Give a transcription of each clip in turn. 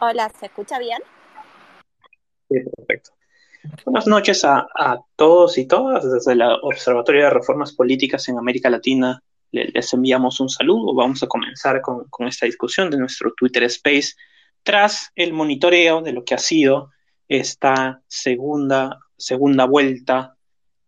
Hola, ¿se escucha bien? Sí, perfecto. Buenas noches a, todos y todas. Desde el Observatorio de Reformas Políticas en América Latina les enviamos un saludo. Vamos a comenzar con, esta discusión de nuestro Twitter Space tras el monitoreo de lo que ha sido esta segunda, segunda vuelta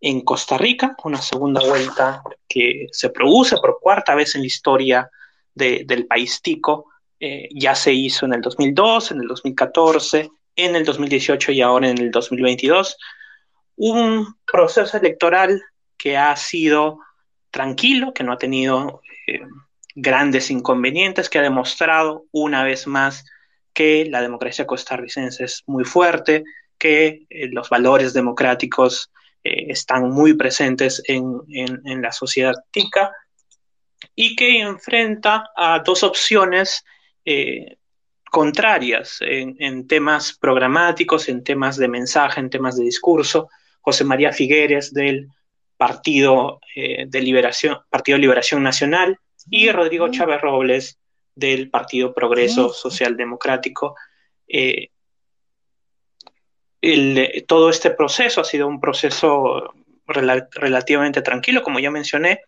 en Costa Rica, una segunda vuelta que se produce por cuarta vez en la historia del país tico. Eh, ya se hizo en el 2002, en el 2014 en el 2018 y ahora en el 2022. Un proceso electoral que ha sido tranquilo, que no ha tenido eh, grandes inconvenientes, que ha demostrado una vez más que la democracia costarricense es muy fuerte, que eh, los valores democráticos están muy presentes en, en, la sociedad tica y que enfrenta a dos opciones contrarias en, temas programáticos, en temas de mensaje, en temas de discurso. José María Figueres del Partido eh, de Liberación, Partido Liberación Nacional y Rodrigo Chávez Robles del Partido Progreso Social Democrático. Eh, todo este proceso ha sido un proceso relativamente tranquilo, como ya mencioné,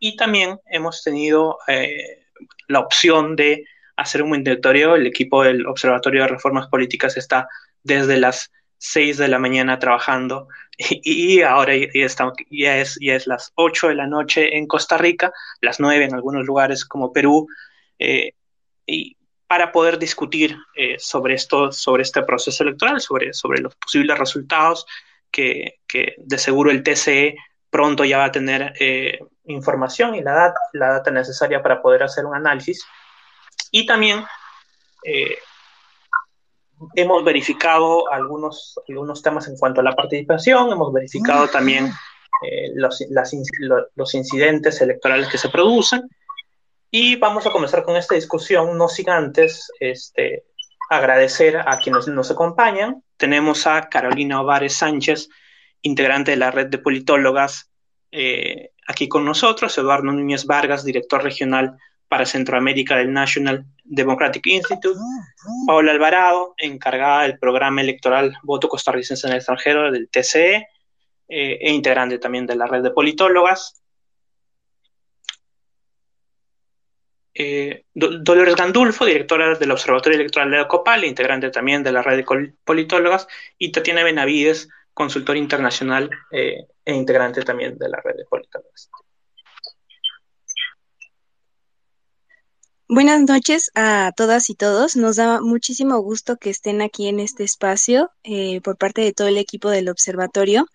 y también hemos tenido eh, la opción de hacer un monitoreo. El equipo del Observatorio de Reformas Políticas está desde las 6 de la mañana trabajando y, ahora ya, ya, es, ya es las 8 de la noche en Costa Rica, las 9 en algunos lugares como Perú, eh, y para poder discutir eh, sobre, esto, sobre este proceso electoral, sobre, sobre los posibles resultados, que, que de seguro el TCE pronto ya va a tener eh, información y la data, la data necesaria para poder hacer un análisis y también eh, hemos verificado algunos, algunos temas en cuanto a la participación, hemos verificado también eh, los, los incidentes electorales que se producen y vamos a comenzar con esta discusión, no sin antes este, agradecer a quienes nos acompañan. Tenemos a Carolina Ovares Sánchez, integrante de la red de politólogas, eh, aquí con nosotros, Eduardo Núñez Vargas, director regional para Centroamérica del National Democratic Institute, Paula Alvarado, encargada del programa electoral Voto Costarricense en el extranjero del TCE, eh, e integrante también de la red de politólogas. Eh, Dolores Gandulfo, directora del Observatorio Electoral de Copal, integrante también de la red de politólogas, y Tatiana Benavides, consultor internacional eh, e integrante también de la red de politólogas. Buenas noches a todas y todos. Nos da muchísimo gusto que estén aquí en este espacio eh, por parte de todo el equipo del observatorio.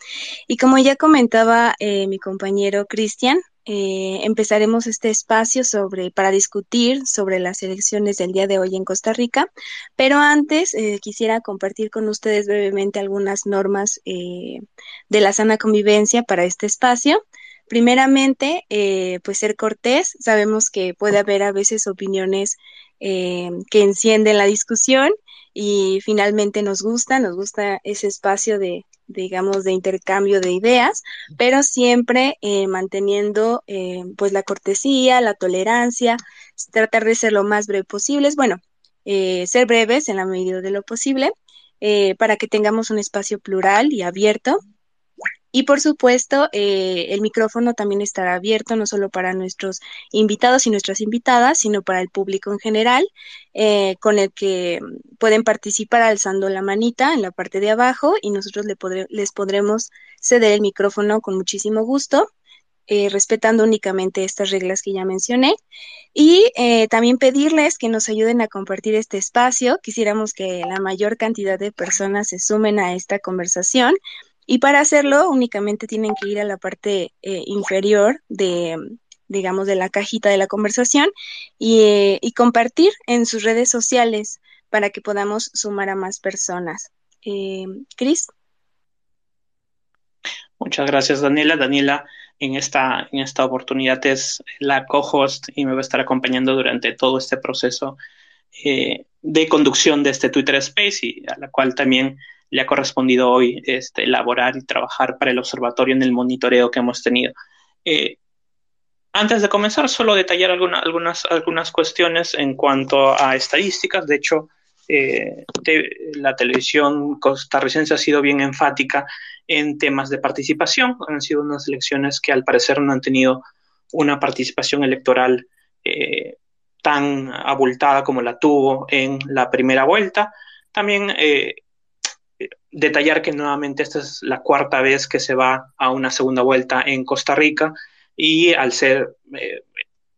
Y como ya comentaba eh, mi compañero Cristian, eh, empezaremos este espacio sobre para discutir sobre las elecciones del día de hoy en Costa Rica. Pero antes quisiera compartir con ustedes brevemente algunas normas de la sana convivencia para este espacio. Primeramente, eh, pues ser cortés. Sabemos que puede haber a veces opiniones eh, que encienden la discusión y finalmente nos gusta, nos gusta ese espacio de, digamos, de intercambio de ideas, pero siempre eh, manteniendo pues la cortesía, la tolerancia, tratar de ser lo más breve posible. Bueno, ser breves en la medida de lo posible para que tengamos un espacio plural y abierto y por supuesto, eh, el micrófono también estará abierto no solo para nuestros invitados y nuestras invitadas, sino para el público en general, eh, con el que pueden participar alzando la manita en la parte de abajo y nosotros les podremos ceder el micrófono con muchísimo gusto. Eh, respetando únicamente estas reglas que ya mencioné. Y también pedirles que nos ayuden a compartir este espacio. Quisiéramos que la mayor cantidad de personas se sumen a esta conversación y para hacerlo únicamente tienen que ir a la parte eh, inferior de, digamos, de la cajita de la conversación y, compartir en sus redes sociales para que podamos sumar a más personas. Eh, Cris. Muchas gracias, Daniela. Daniela, en esta, en esta oportunidad es la co-host y me va a estar acompañando durante todo este proceso eh, de conducción de este Twitter Space y a la cual también le ha correspondido hoy este, elaborar y trabajar para el observatorio en el monitoreo que hemos tenido. Eh, antes de comenzar, solo detallar algunas, algunas cuestiones en cuanto a estadísticas. De hecho, la televisión costarricense ha sido bien enfática en temas de participación. Han sido unas elecciones que al parecer no han tenido una participación electoral tan abultada como la tuvo en la primera vuelta. También detallar que nuevamente esta es la cuarta vez que se va a una segunda vuelta en Costa Rica y al ser eh,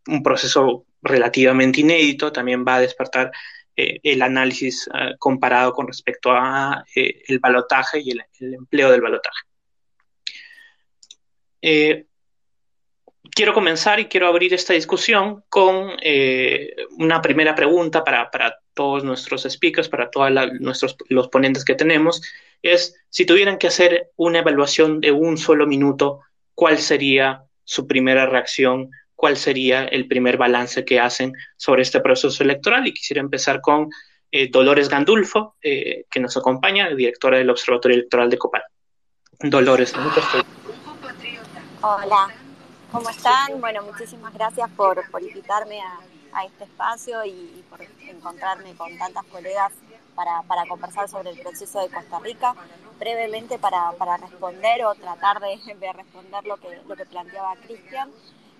un proceso relativamente inédito, también va a despertar eh, el análisis eh, comparado con respecto a el balotaje y el, empleo del balotaje. quiero comenzar y quiero abrir esta discusión con una primera pregunta para, para todos nuestros speakers, para todos nuestros, los ponentes que tenemos, es si tuvieran que hacer una evaluación de un solo minuto, ¿cuál sería su primera reacción? ¿Cuál sería el primer balance que hacen sobre este proceso electoral? Y quisiera empezar con eh, Dolores Gandulfo, eh, que nos acompaña, directora del Observatorio Electoral de Copal. Dolores, Hola, ¿cómo están? Bueno, muchísimas gracias por, por invitarme a, a este espacio y, por encontrarme con tantas colegas para, para, conversar sobre el proceso de Costa Rica. Brevemente para, para responder o tratar de, de, responder lo que, lo que planteaba Cristian.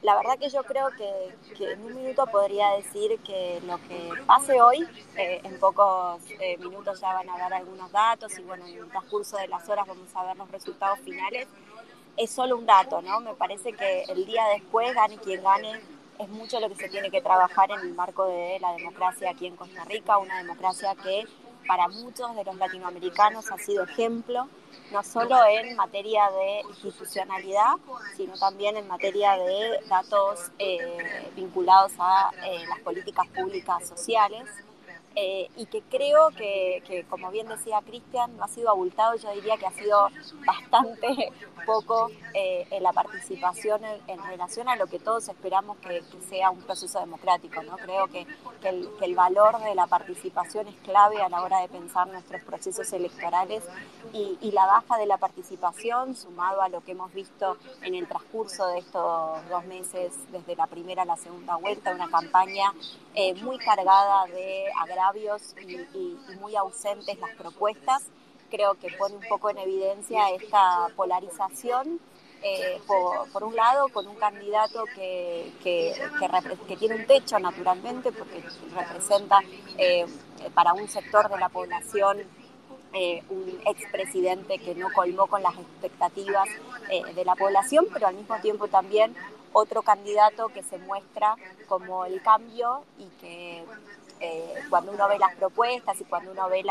La verdad que yo creo que, que, en un minuto podría decir que lo que pase hoy, eh, en pocos eh, minutos ya van a dar algunos datos y bueno, en el transcurso de las horas vamos a ver los resultados finales, es solo un dato, ¿no? Me parece que el día después, gane quien gane, es mucho lo que se tiene que trabajar en el marco de la democracia aquí en Costa Rica, una democracia que para muchos de los latinoamericanos ha sido ejemplo, no solo en materia de institucionalidad, sino también en materia de datos eh, vinculados a eh, las políticas públicas sociales. Eh, y que creo que, como bien decía Cristian, no ha sido abultado, yo diría que ha sido bastante poco eh, en la participación en, relación a lo que todos esperamos que, sea un proceso democrático. ¿no? Creo que, el, valor de la participación es clave a la hora de pensar nuestros procesos electorales y, y la baja de la participación, sumado a lo que hemos visto en el transcurso de estos dos meses, desde la primera a la segunda vuelta, una campaña eh, muy cargada de agravios y, muy ausentes las propuestas. Creo que pone un poco en evidencia esta polarización eh, por, un lado, con un candidato que, que, tiene un techo naturalmente, porque representa eh, para un sector de la población un expresidente que no colmó con las expectativas de la población, pero al mismo tiempo también otro candidato que se muestra como el cambio y que eh, cuando uno ve las propuestas y cuando uno ve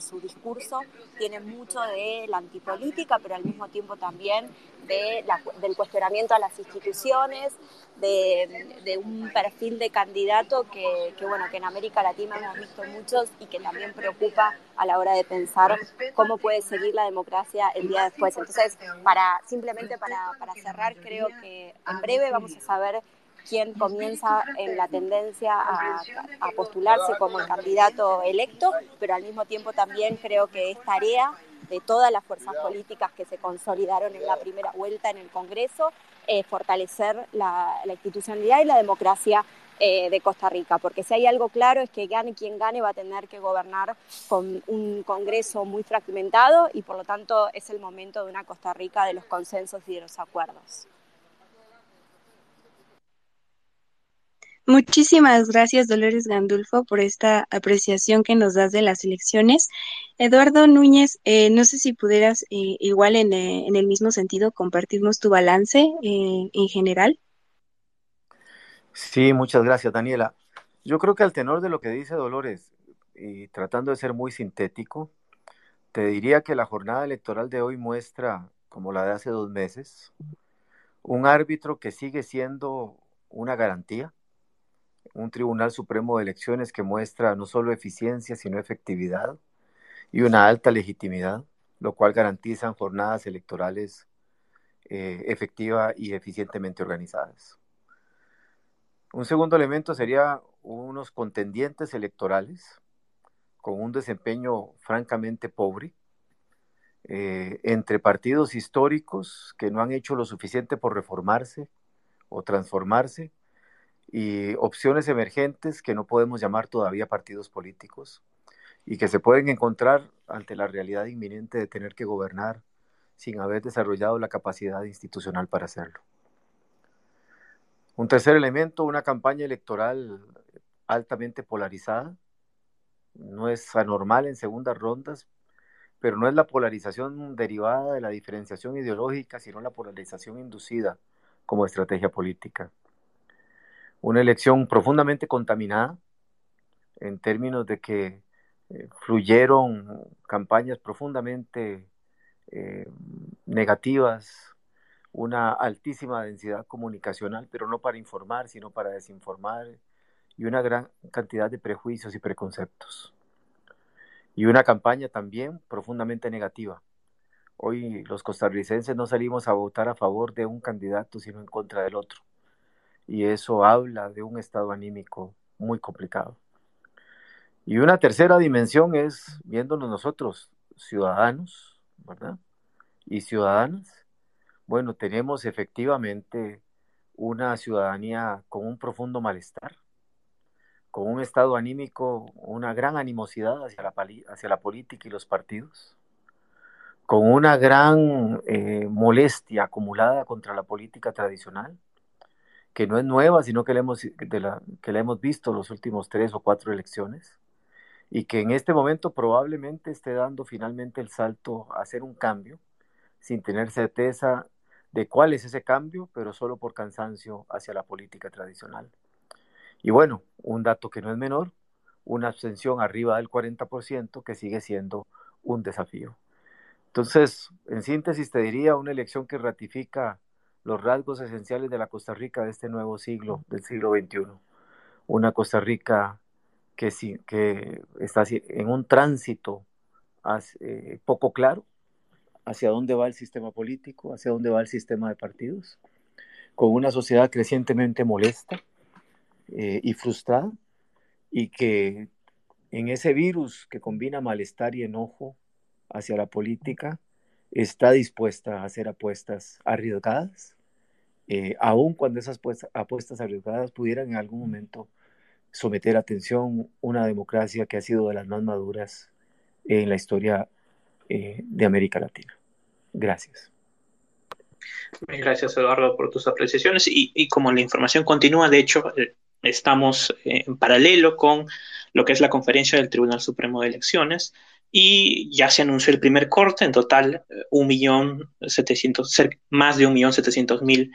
su discurso, tiene mucho de la antipolítica, pero al mismo tiempo también del cuestionamiento a las instituciones, de, un perfil de candidato que, bueno, que en América Latina hemos visto muchos y que también preocupa a la hora de pensar cómo puede seguir la democracia el día después. Entonces, para, simplemente para, para cerrar, creo que en breve vamos a saber quién comienza en la tendencia a, a, postularse como el candidato electo, pero al mismo tiempo también creo que es tarea de todas las fuerzas políticas que se consolidaron en la primera vuelta en el Congreso, eh, fortalecer la, institucionalidad y la democracia eh, de Costa Rica, porque si hay algo claro es que gane quien gane va a tener que gobernar con un Congreso muy fragmentado y por lo tanto es el momento de una Costa Rica de los consensos y de los acuerdos. Muchísimas gracias, Dolores Gandulfo, por esta apreciación que nos das de las elecciones. Eduardo Núñez, eh, no sé si pudieras, eh, igual en, eh, en, el mismo sentido, compartirnos tu balance en general. Sí, muchas gracias, Daniela. Yo creo que al tenor de lo que dice Dolores, y tratando de ser muy sintético, te diría que la jornada electoral de hoy muestra, como la de hace dos meses, un árbitro que sigue siendo una garantía, un Tribunal Supremo de Elecciones que muestra no solo eficiencia, sino efectividad y una alta legitimidad, lo cual garantizan jornadas electorales eh, efectivas y eficientemente organizadas. Un segundo elemento sería unos contendientes electorales con un desempeño francamente pobre, eh, entre partidos históricos que no han hecho lo suficiente por reformarse o transformarse y opciones emergentes que no podemos llamar todavía partidos políticos, y que se pueden encontrar ante la realidad inminente de tener que gobernar sin haber desarrollado la capacidad institucional para hacerlo. Un tercer elemento, una campaña electoral altamente polarizada. No es anormal en segundas rondas, pero no es la polarización derivada de la diferenciación ideológica, sino la polarización inducida como estrategia política. Una elección profundamente contaminada en términos de que eh, fluyeron campañas profundamente eh, negativas, una altísima densidad comunicacional, pero no para informar, sino para desinformar, y una gran cantidad de prejuicios y preconceptos. Y una campaña también profundamente negativa. Hoy los costarricenses no salimos a votar a favor de un candidato, sino en contra del otro. Y eso habla de un estado anímico muy complicado. Y una tercera dimensión es viéndonos nosotros, ciudadanos, ¿verdad? Y ciudadanas, bueno, tenemos efectivamente una ciudadanía con un profundo malestar, con un estado anímico, una gran animosidad hacia la, hacia la política y los partidos, con una gran eh, molestia acumulada contra la política tradicional, que no es nueva, sino que la, hemos, que la hemos visto los últimos tres o cuatro elecciones, y que en este momento probablemente esté dando finalmente el salto a hacer un cambio, sin tener certeza de cuál es ese cambio, pero solo por cansancio hacia la política tradicional. Y bueno, un dato que no es menor, una abstención arriba del 40% que sigue siendo un desafío. Entonces, en síntesis, te diría una elección que ratifica los rasgos esenciales de la Costa Rica de este nuevo siglo, del siglo XXI. Una Costa Rica que, sí, que está en un tránsito eh, poco claro, hacia dónde va el sistema político, hacia dónde va el sistema de partidos, con una sociedad crecientemente molesta eh, y frustrada, y que en ese virus que combina malestar y enojo hacia la política, está dispuesta a hacer apuestas arriesgadas, eh, aun cuando esas apuestas arriesgadas pudieran en algún momento someter a atención una democracia que ha sido de las más maduras en la historia eh, de América Latina. Gracias. Gracias, Eduardo, por tus apreciaciones. Y, como la información continúa, de hecho, eh, estamos eh, en paralelo con lo que es la conferencia del Tribunal Supremo de Elecciones y ya se anunció el primer corte, en total un millón setecientos, más de un millón setecientos mil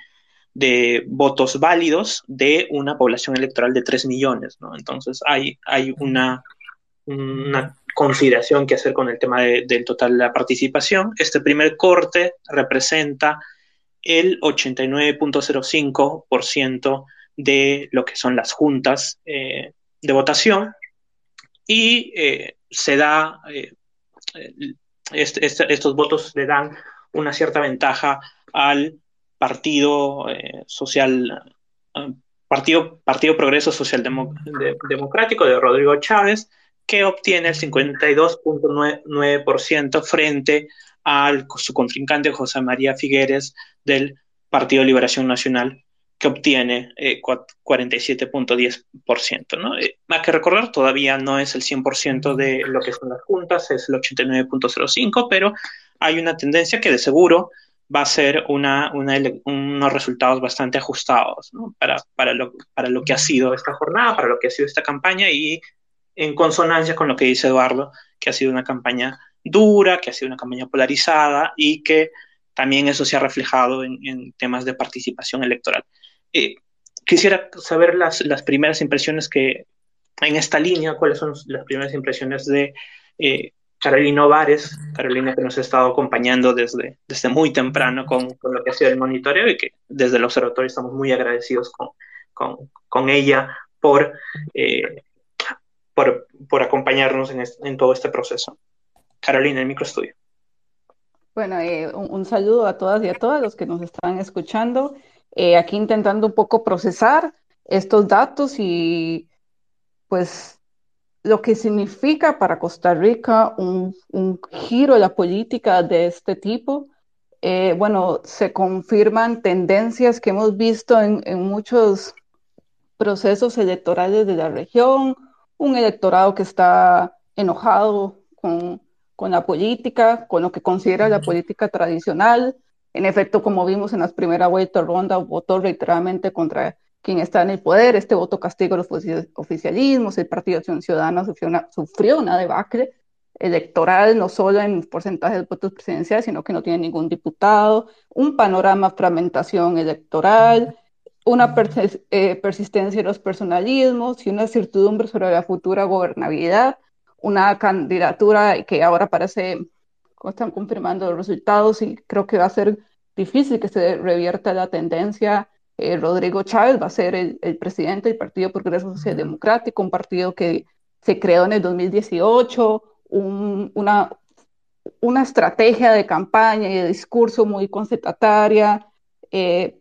de votos válidos de una población electoral de 3 millones. Entonces hay, hay una, una consideración que hacer con el tema del total de la participación. Este primer corte representa el 89.05% de lo que son las juntas eh, de votación y eh, se da, eh, este, este, estos votos le dan una cierta ventaja al Partido Social, Partido, Partido Progreso Social Democrático de Rodrigo Chávez, que obtiene el 52.9% frente a su contrincante José María Figueres del Partido Liberación Nacional, que obtiene 47.10%. Eh, ¿no? Eh, que recordar, todavía no es el 100% de lo que son las juntas, es el 89.05%, pero hay una tendencia que de seguro va a ser unos resultados bastante ajustados para, para, lo, para lo que ha sido esta jornada, para lo que ha sido esta campaña y en consonancia con lo que dice Eduardo, que ha sido una campaña dura, que ha sido una campaña polarizada y que también eso se ha reflejado en, temas de participación electoral. Eh, quisiera saber las, las, primeras impresiones que en esta línea, cuáles son las primeras impresiones de eh, Carolina Ovares, Carolina que nos ha estado acompañando desde, desde muy temprano con, con, lo que ha sido el monitoreo y que desde el observatorio estamos muy agradecidos con, con, con ella por eh, por, por acompañarnos en, en, todo este proceso. Carolina, el microestudio. Bueno, eh, un, saludo a todas y a todos los que nos están escuchando. Eh, aquí intentando un poco procesar estos datos y pues lo que significa para Costa Rica un, un giro de la política de este tipo. Eh, bueno, se confirman tendencias que hemos visto en, en muchos procesos electorales de la región, un electorado que está enojado con, con la política, con lo que considera la política tradicional. En efecto, como vimos en las primera vuelta ronda, votó reiteradamente contra quien está en el poder. Este voto castigo a los oficialismos. El Partido Acción Ciudadana sufrió una, sufrió una debacle electoral, no solo en porcentaje de votos presidenciales, sino que no tiene ningún diputado, un panorama fragmentación electoral, una eh, persistencia de los personalismos y una certidumbre sobre la futura gobernabilidad, una candidatura que ahora parece, como están confirmando los resultados, y creo que va a ser difícil que se revierta la tendencia. Eh, Rodrigo Chávez va a ser el, el, presidente del Partido Progreso Social Democrático, un partido que se creó en el 2018, una, una estrategia de campaña y de discurso muy concertataria. Eh,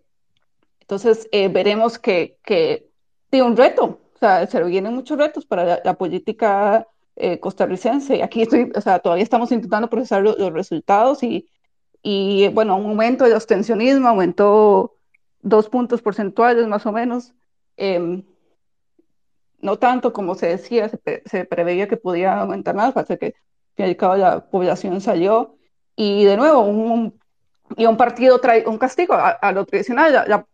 entonces, eh, veremos que, que tiene un reto, o sea, se vienen muchos retos para la, política eh, costarricense. Y aquí estoy, o sea, todavía estamos intentando procesar los, resultados y, y, bueno, un aumento de abstencionismo, aumentó dos puntos porcentuales más o menos. Em, no tanto como se decía, se, preveía que podía aumentar más, parece que al cabo la población salió y de nuevo un, y un partido trae un castigo a, lo tradicional,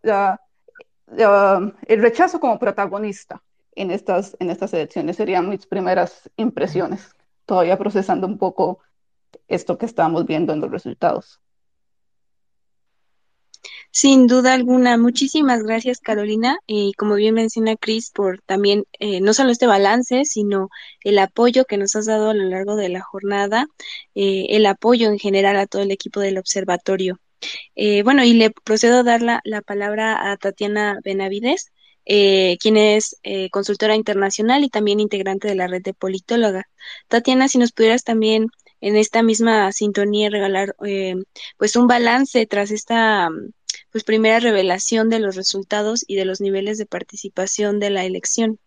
el rechazo como protagonista en estas, en estas elecciones serían mis primeras impresiones, todavía procesando un poco esto que estamos viendo en los resultados. Sin duda alguna, muchísimas gracias Carolina y como bien menciona Cris por también eh, no solo este balance, sino el apoyo que nos has dado a lo largo de la jornada, eh, el apoyo en general a todo el equipo del observatorio. Eh, bueno, y le procedo a dar la, la palabra a Tatiana Benavides, quien es consultora internacional y también integrante de la red de politóloga. Tatiana, si nos pudieras también en esta misma sintonía regalar pues un balance tras esta pues primera revelación de los resultados y de los niveles de participación de la elección.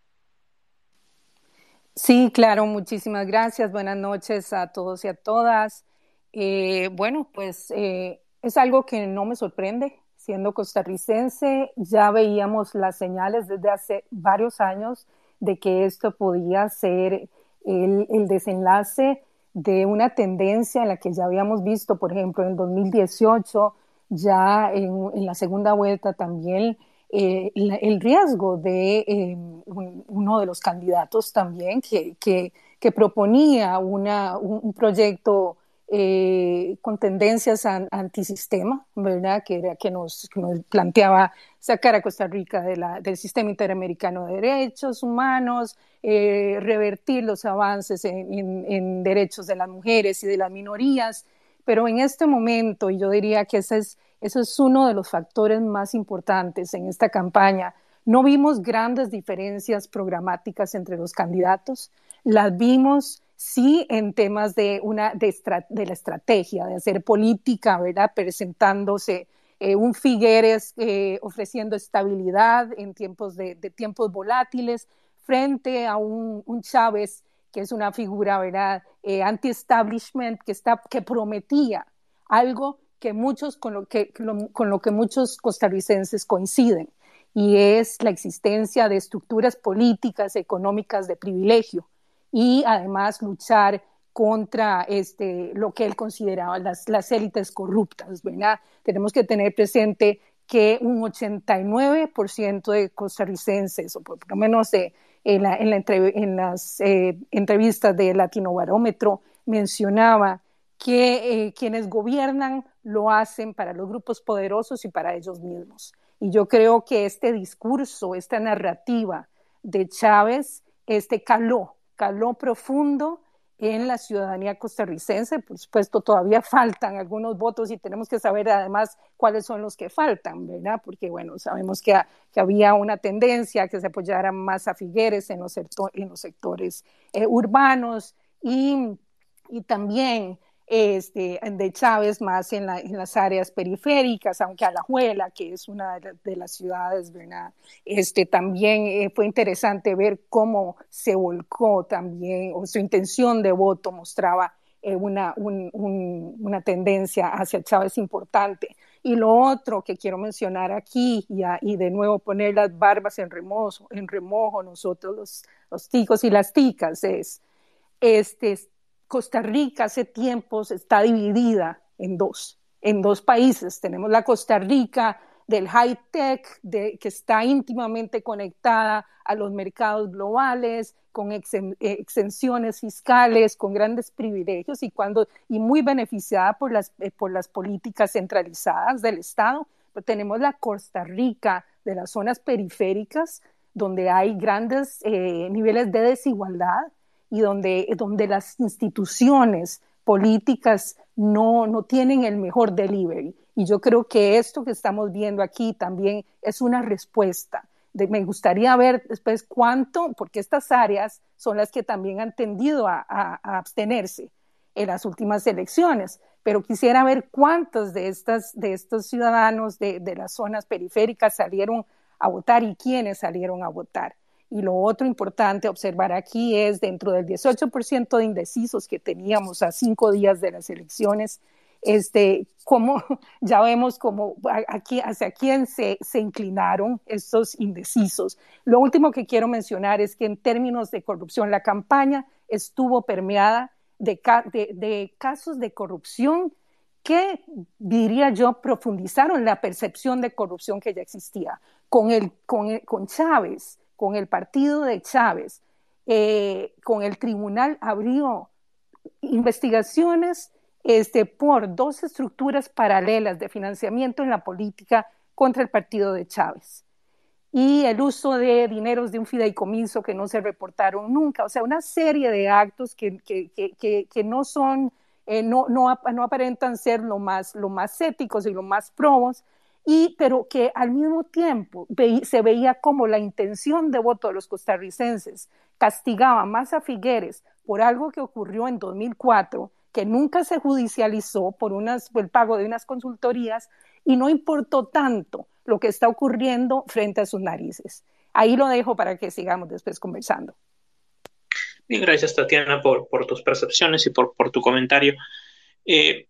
Sí, claro, muchísimas gracias. Buenas noches a todos y a todas. Eh, bueno, pues eh, es algo que no me sorprende. Siendo costarricense, ya veíamos las señales desde hace varios años de que esto podía ser el, el desenlace de una tendencia en la que ya habíamos visto, por ejemplo, en 2018 ya en, la segunda vuelta también eh, el riesgo de eh, uno de los candidatos también que, que, proponía una, un, proyecto eh, con tendencias antisistema, ¿verdad? Que, era, que, nos, planteaba sacar a Costa Rica del sistema interamericano de derechos humanos, revertir los avances en derechos de las mujeres y de las minorías, pero en este momento, y yo diría que ese es, es uno de los factores más importantes en esta campaña, no vimos grandes diferencias programáticas entre los candidatos, las vimos sí en temas de, una, de, la estrategia, de hacer política, ¿verdad? Presentándose eh, un Figueres eh, ofreciendo estabilidad en tiempos de, tiempos volátiles frente a un Chávez que es una figura, ¿verdad?, eh, anti-establishment, que, que prometía algo que muchos, con lo que, con lo que muchos costarricenses coinciden, y es la existencia de estructuras políticas, económicas de privilegio, y además luchar contra este, lo que él consideraba las, las élites corruptas, ¿verdad? Tenemos que tener presente que un 89% de costarricenses, o por lo menos de, en, en, las eh, entrevistas de Latino Barómetro mencionaba que eh, quienes gobiernan lo hacen para los grupos poderosos y para ellos mismos. Y yo creo que este discurso, esta narrativa de Chávez, este caló, caló profundo en la ciudadanía costarricense. Por supuesto, todavía faltan algunos votos y tenemos que saber además cuáles son los que faltan, ¿verdad? Porque, bueno, sabemos que, había una tendencia a que se apoyara más a Figueres en los, en los sectores eh, urbanos y, y también este, de Chávez más en, las áreas periféricas, aunque Alajuela, que es una de, las ciudades, ¿verdad? Este, también eh, fue interesante ver cómo se volcó también, o su intención de voto mostraba eh, una, una tendencia hacia Chávez importante. Y lo otro que quiero mencionar aquí, y, y de nuevo poner las barbas en remojo, en remojo nosotros los, los ticos y las ticas, es este, Costa Rica hace tiempos está dividida en dos, en dos países. Tenemos la Costa Rica del high tech, que está íntimamente conectada a los mercados globales, con exenciones fiscales, con grandes privilegios y, muy beneficiada por las, eh, por las políticas centralizadas del Estado. Pero tenemos la Costa Rica de las zonas periféricas, donde hay grandes eh, niveles de desigualdad y donde, donde las instituciones políticas no, no tienen el mejor delivery. Y yo creo que esto que estamos viendo aquí también es una respuesta. De, me gustaría ver después cuánto, porque estas áreas son las que también han tendido a, abstenerse en las últimas elecciones, pero quisiera ver cuántos de, estas, de estos ciudadanos de, de las zonas periféricas salieron a votar y quiénes salieron a votar. Y lo otro importante observar aquí es dentro del 18% de indecisos que teníamos a cinco días de las elecciones, este, cómo ya vemos cómo aquí, hacia quién se, se, inclinaron estos indecisos. Lo último que quiero mencionar es que en términos de corrupción, la campaña estuvo permeada de, de, de casos de corrupción que, diría yo, profundizaron la percepción de corrupción que ya existía. Con, el, con, con Chávez, con el partido de Chávez, eh, con el tribunal abrió investigaciones este, por dos estructuras paralelas de financiamiento en la política contra el partido de Chávez. Y el uso de dineros de un fideicomiso que no se reportaron nunca, o sea, una serie de actos que, que, que, que no son, eh, no, no, aparentan ser lo más, lo más éticos y lo más probos, y, pero que al mismo tiempo se veía como la intención de voto de los costarricenses castigaba más a Figueres por algo que ocurrió en 2004 que nunca se judicializó por, el pago de unas consultorías y no importó tanto lo que está ocurriendo frente a sus narices. Ahí lo dejo para que sigamos después conversando. Bien, gracias Tatiana por, tus percepciones y por, por tu comentario. Eh,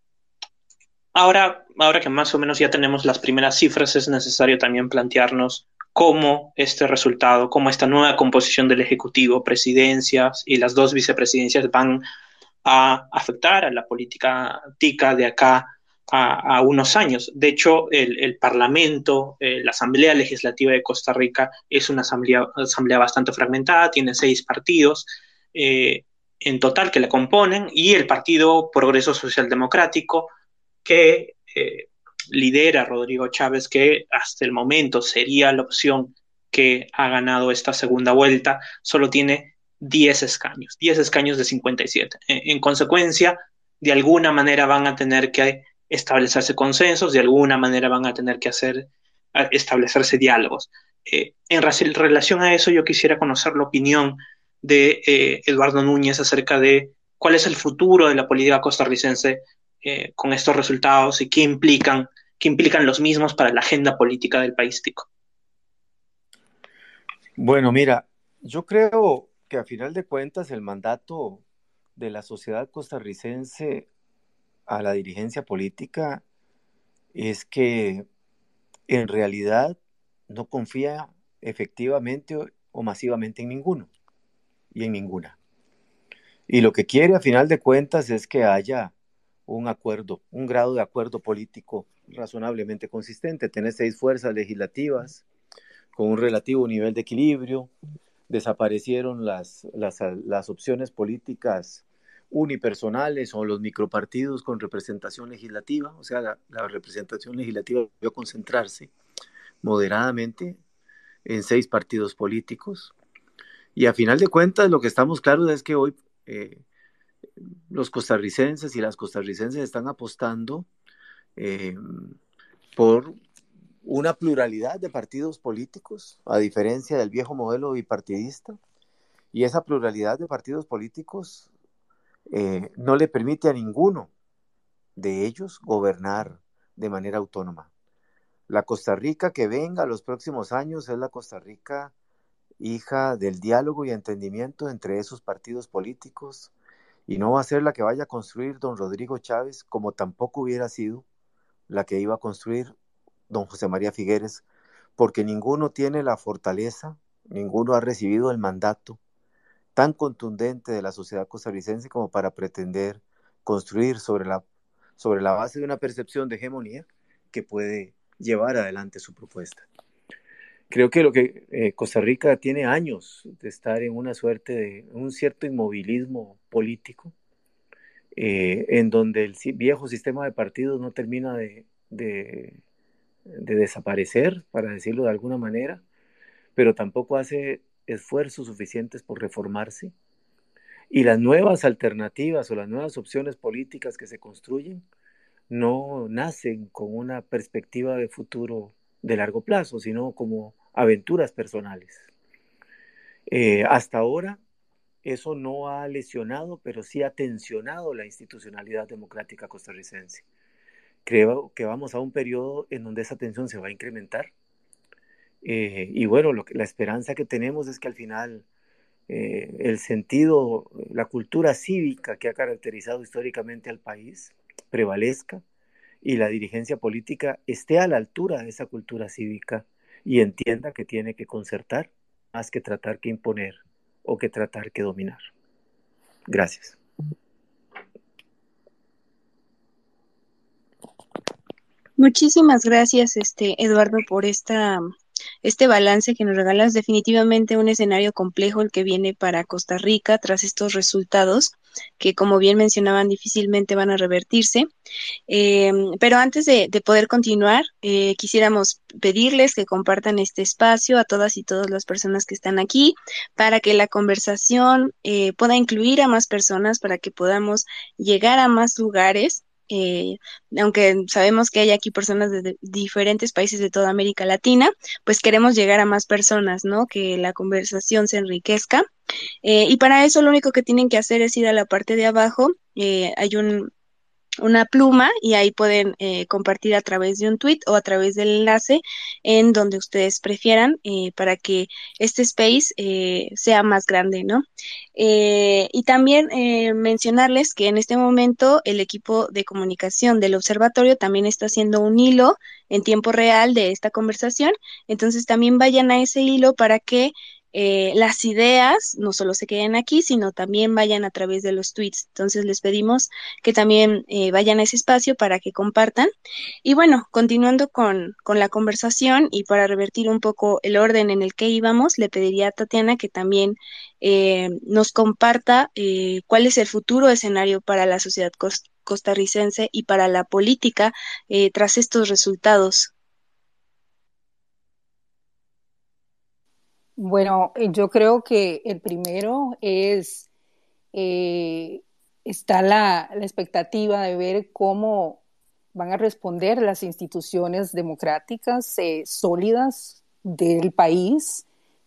ahora, ahora que más o menos ya tenemos las primeras cifras, es necesario también plantearnos cómo este resultado, cómo esta nueva composición del Ejecutivo, presidencias y las dos vicepresidencias van a afectar a la política tica de acá a, unos años. De hecho, el, Parlamento, eh, la Asamblea Legislativa de Costa Rica es una asamblea, asamblea bastante fragmentada, tiene seis partidos eh, en total que la componen y el Partido Progreso Social Democrático que eh, lidera Rodrigo Chávez, que hasta el momento sería la opción que ha ganado esta segunda vuelta, solo tiene 10 escaños, 10 escaños de 57. En, en consecuencia, de alguna manera van a tener que establecerse consensos, de alguna manera van a tener que hacer, establecerse diálogos. Eh, en relación a eso, yo quisiera conocer la opinión de eh, Eduardo Núñez acerca de cuál es el futuro de la política costarricense eh, con estos resultados y qué implican, qué implican los mismos para la agenda política del país tico. Bueno, mira, yo creo que a final de cuentas el mandato de la sociedad costarricense a la dirigencia política es que en realidad no confía efectivamente o, masivamente en ninguno y en ninguna. Y lo que quiere a final de cuentas es que haya un acuerdo, un grado de acuerdo político razonablemente consistente, tener seis fuerzas legislativas con un relativo nivel de equilibrio, desaparecieron las, las, opciones políticas unipersonales o los micropartidos con representación legislativa, o sea, la, representación legislativa debió concentrarse moderadamente en seis partidos políticos. Y a final de cuentas, lo que estamos claros es que hoy eh, los costarricenses y las costarricenses están apostando eh, por una pluralidad de partidos políticos, a diferencia del viejo modelo bipartidista, y esa pluralidad de partidos políticos eh, no le permite a ninguno de ellos gobernar de manera autónoma. La Costa Rica que venga los próximos años es la Costa Rica hija del diálogo y entendimiento entre esos partidos políticos y no va a ser la que vaya a construir don Rodrigo Chávez como tampoco hubiera sido la que iba a construir don José María Figueres, porque ninguno tiene la fortaleza, ninguno ha recibido el mandato tan contundente de la sociedad costarricense como para pretender construir sobre la, sobre la base de una percepción de hegemonía que puede llevar adelante su propuesta. Creo que lo que eh, Costa Rica tiene años de estar en una suerte de un cierto inmovilismo político, eh, en donde el viejo sistema de partidos no termina de, de, de desaparecer, para decirlo de alguna manera, pero tampoco hace esfuerzos suficientes por reformarse. Y las nuevas alternativas o las nuevas opciones políticas que se construyen no nacen con una perspectiva de futuro de largo plazo, sino como aventuras personales. Eh, hasta ahora eso no ha lesionado, pero sí ha tensionado la institucionalidad democrática costarricense. Creo que vamos a un periodo en donde esa tensión se va a incrementar eh, y bueno, lo que, la esperanza que tenemos es que al final eh, el sentido, la cultura cívica que ha caracterizado históricamente al país prevalezca y la dirigencia política esté a la altura de esa cultura cívica y entienda que tiene que concertar más que tratar que imponer o que tratar que dominar. Gracias. Muchísimas gracias, este Eduardo, por esta este balance que nos regalas definitivamente un escenario complejo el que viene para Costa Rica tras estos resultados que como bien mencionaban difícilmente van a revertirse. Em, pero antes de, poder continuar, eh, quisiéramos pedirles que compartan este espacio a todas y todas las personas que están aquí para que la conversación eh, pueda incluir a más personas, para que podamos llegar a más lugares eh, aunque sabemos que hay aquí personas de, diferentes países de toda América Latina, pues queremos llegar a más personas, ¿no? Que la conversación se enriquezca. Eh, y para eso lo único que tienen que hacer es ir a la parte de abajo. Eh, hay un, una pluma y ahí pueden eh, compartir a través de un tweet o a través del enlace en donde ustedes prefieran eh, para que este space eh, sea más grande, ¿no? y también mencionarles que en este momento el equipo de comunicación del observatorio también está haciendo un hilo en tiempo real de esta conversación, entonces también vayan a ese hilo para que eh, las ideas no solo se queden aquí, sino también vayan a través de los tweets. Entonces les pedimos que también eh, vayan a ese espacio para que compartan. Y bueno, continuando con, con, la conversación y para revertir un poco el orden en el que íbamos, le pediría a Tatiana que también eh, nos comparta cuál es el futuro escenario para la sociedad costarricense y para la política tras estos resultados. Bueno, eh, yo creo que el primero es, eh, está la, expectativa de ver cómo van a responder las instituciones democráticas eh, sólidas del país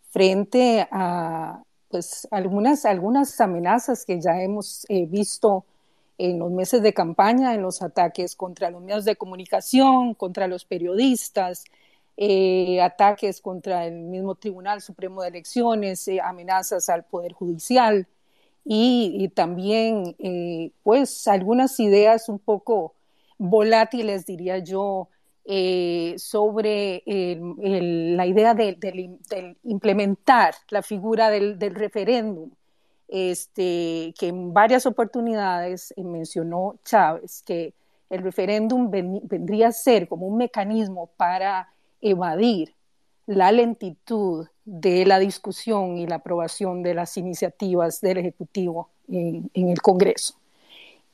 frente a pues, algunas, algunas amenazas que ya hemos visto en los meses de campaña, en los ataques contra los medios de comunicación, contra los periodistas, eh, ataques contra el mismo Tribunal Supremo de Elecciones, eh, amenazas al Poder Judicial y, también, eh, pues, algunas ideas un poco volátiles, diría yo, sobre la idea de, implementar la figura del, referéndum. Este, que en varias oportunidades mencionó Chávez, que el referéndum vendría a ser como un mecanismo para evadir la lentitud de la discusión y la aprobación de las iniciativas del Ejecutivo en, el Congreso.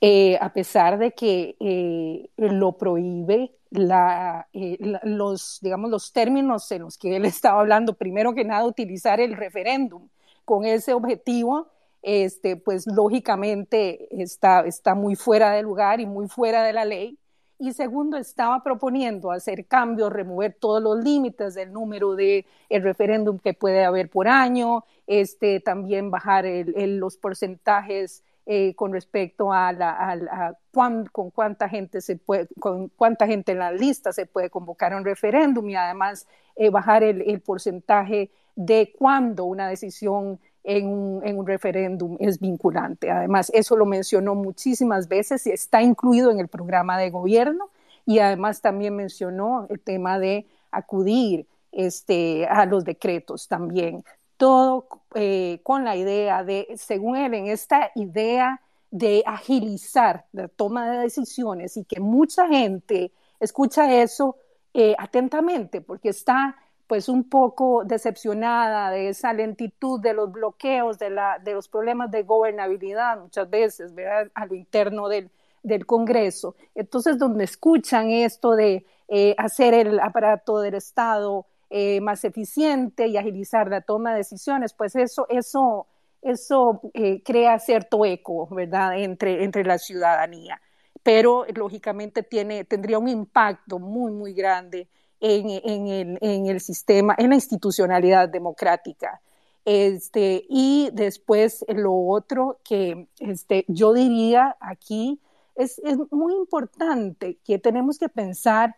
Eh, a pesar de que eh, lo prohíbe eh, los, digamos, los términos en los que él estaba hablando, primero que nada, utilizar el referéndum con ese objetivo, este, pues lógicamente está, está muy fuera de lugar y muy fuera de la ley y segundo, estaba proponiendo hacer cambios, remover todos los límites del número de el referéndum que puede haber por año, este, también bajar los porcentajes eh, con respecto a, la, con cuánta gente se puede, con cuánta gente en la lista se puede convocar a un referéndum y además eh, bajar el, el porcentaje de cuándo una decisión en un, referéndum es vinculante. Además, eso lo mencionó muchísimas veces y está incluido en el programa de gobierno y además también mencionó el tema de acudir este, a los decretos también todo eh, con la idea de, según él, en esta idea de agilizar la toma de decisiones y que mucha gente escucha eso eh, atentamente porque está pues un poco decepcionada de esa lentitud de los bloqueos, de, la, de los problemas de gobernabilidad muchas veces, ¿verdad? A lo interno del, del Congreso. Entonces, donde escuchan esto de eh, hacer el aparato del Estado eh, más eficiente y agilizar la toma de decisiones, pues eso, eso, eso eh, crea cierto eco, ¿verdad?, entre, entre la ciudadanía. Pero, lógicamente, tiene, tendría un impacto muy, muy grande en, el, sistema, en la institucionalidad democrática. Este, y después lo otro que este, yo diría aquí es, es, muy importante que tenemos que pensar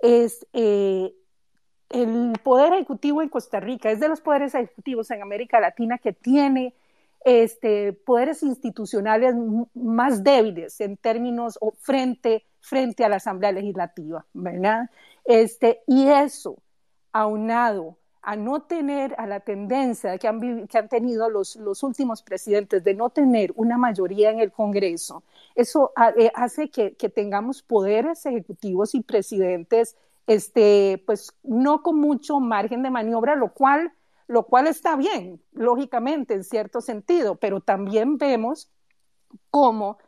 es eh, el poder ejecutivo en Costa Rica, es de los poderes ejecutivos en América Latina que tiene este, poderes institucionales más débiles en términos o frente, frente a la Asamblea Legislativa, ¿verdad? Este, y eso, aunado a no tener, a la tendencia que han, que han tenido los, los, últimos presidentes de no tener una mayoría en el Congreso, eso eh, hace que, que, tengamos poderes ejecutivos y presidentes, este, pues no con mucho margen de maniobra, lo cual, lo cual está bien, lógicamente, en cierto sentido, pero también vemos cómo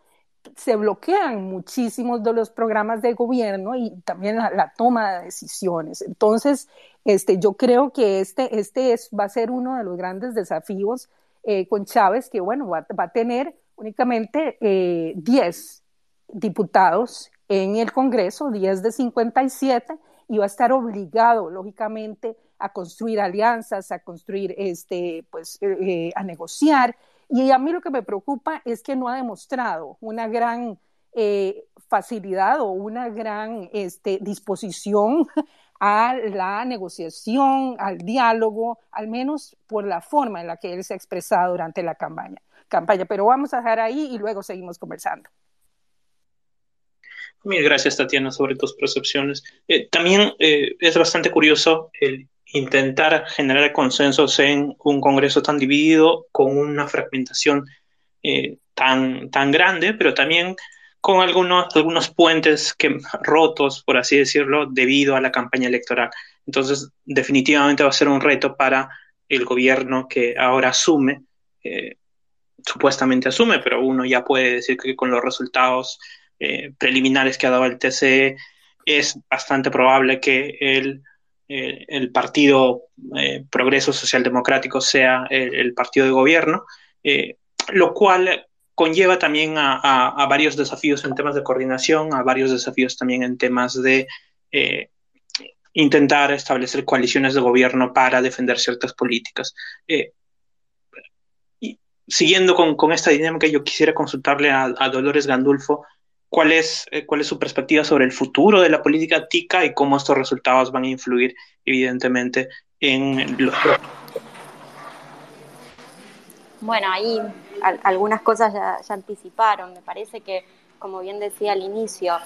se bloquean muchísimos de los programas de gobierno y también la, toma de decisiones. Entonces, este, yo creo que este, este es, va a ser uno de los grandes desafíos eh, con Chávez, que bueno, va, a tener únicamente 10 eh, diputados en el Congreso, 10 de 57, y va a estar obligado, lógicamente, a construir alianzas, a construir, este, pues, eh, a negociar y a mí lo que me preocupa es que no ha demostrado una gran eh, facilidad o una gran este, disposición a la negociación, al diálogo, al menos por la forma en la que él se ha expresado durante la campaña. campaña. Pero vamos a dejar ahí y luego seguimos conversando. Mil gracias, Tatiana, sobre tus percepciones. Eh, también eh, es bastante curioso el intentar generar consensos en un Congreso tan dividido, con una fragmentación eh, tan, tan grande, pero también con algunos, algunos puentes que, rotos, por así decirlo, debido a la campaña electoral. Entonces, definitivamente va a ser un reto para el gobierno que ahora asume, eh, supuestamente asume, pero uno ya puede decir que con los resultados eh, preliminares que ha dado el TCE es bastante probable que el eh, el Partido eh, Progreso Social Democrático sea el, partido de gobierno, eh, lo cual conlleva también a, varios desafíos en temas de coordinación, a varios desafíos también en temas de intentar establecer coaliciones de gobierno para defender ciertas políticas. siguiendo con, esta dinámica, yo quisiera consultarle a Dolores Gandulfo cuál es, eh, cuál es su perspectiva sobre el futuro de la política TICA y cómo estos resultados van a influir, evidentemente, en los. Bueno, ahí algunas cosas ya, anticiparon. Me parece que, como bien decía al inicio,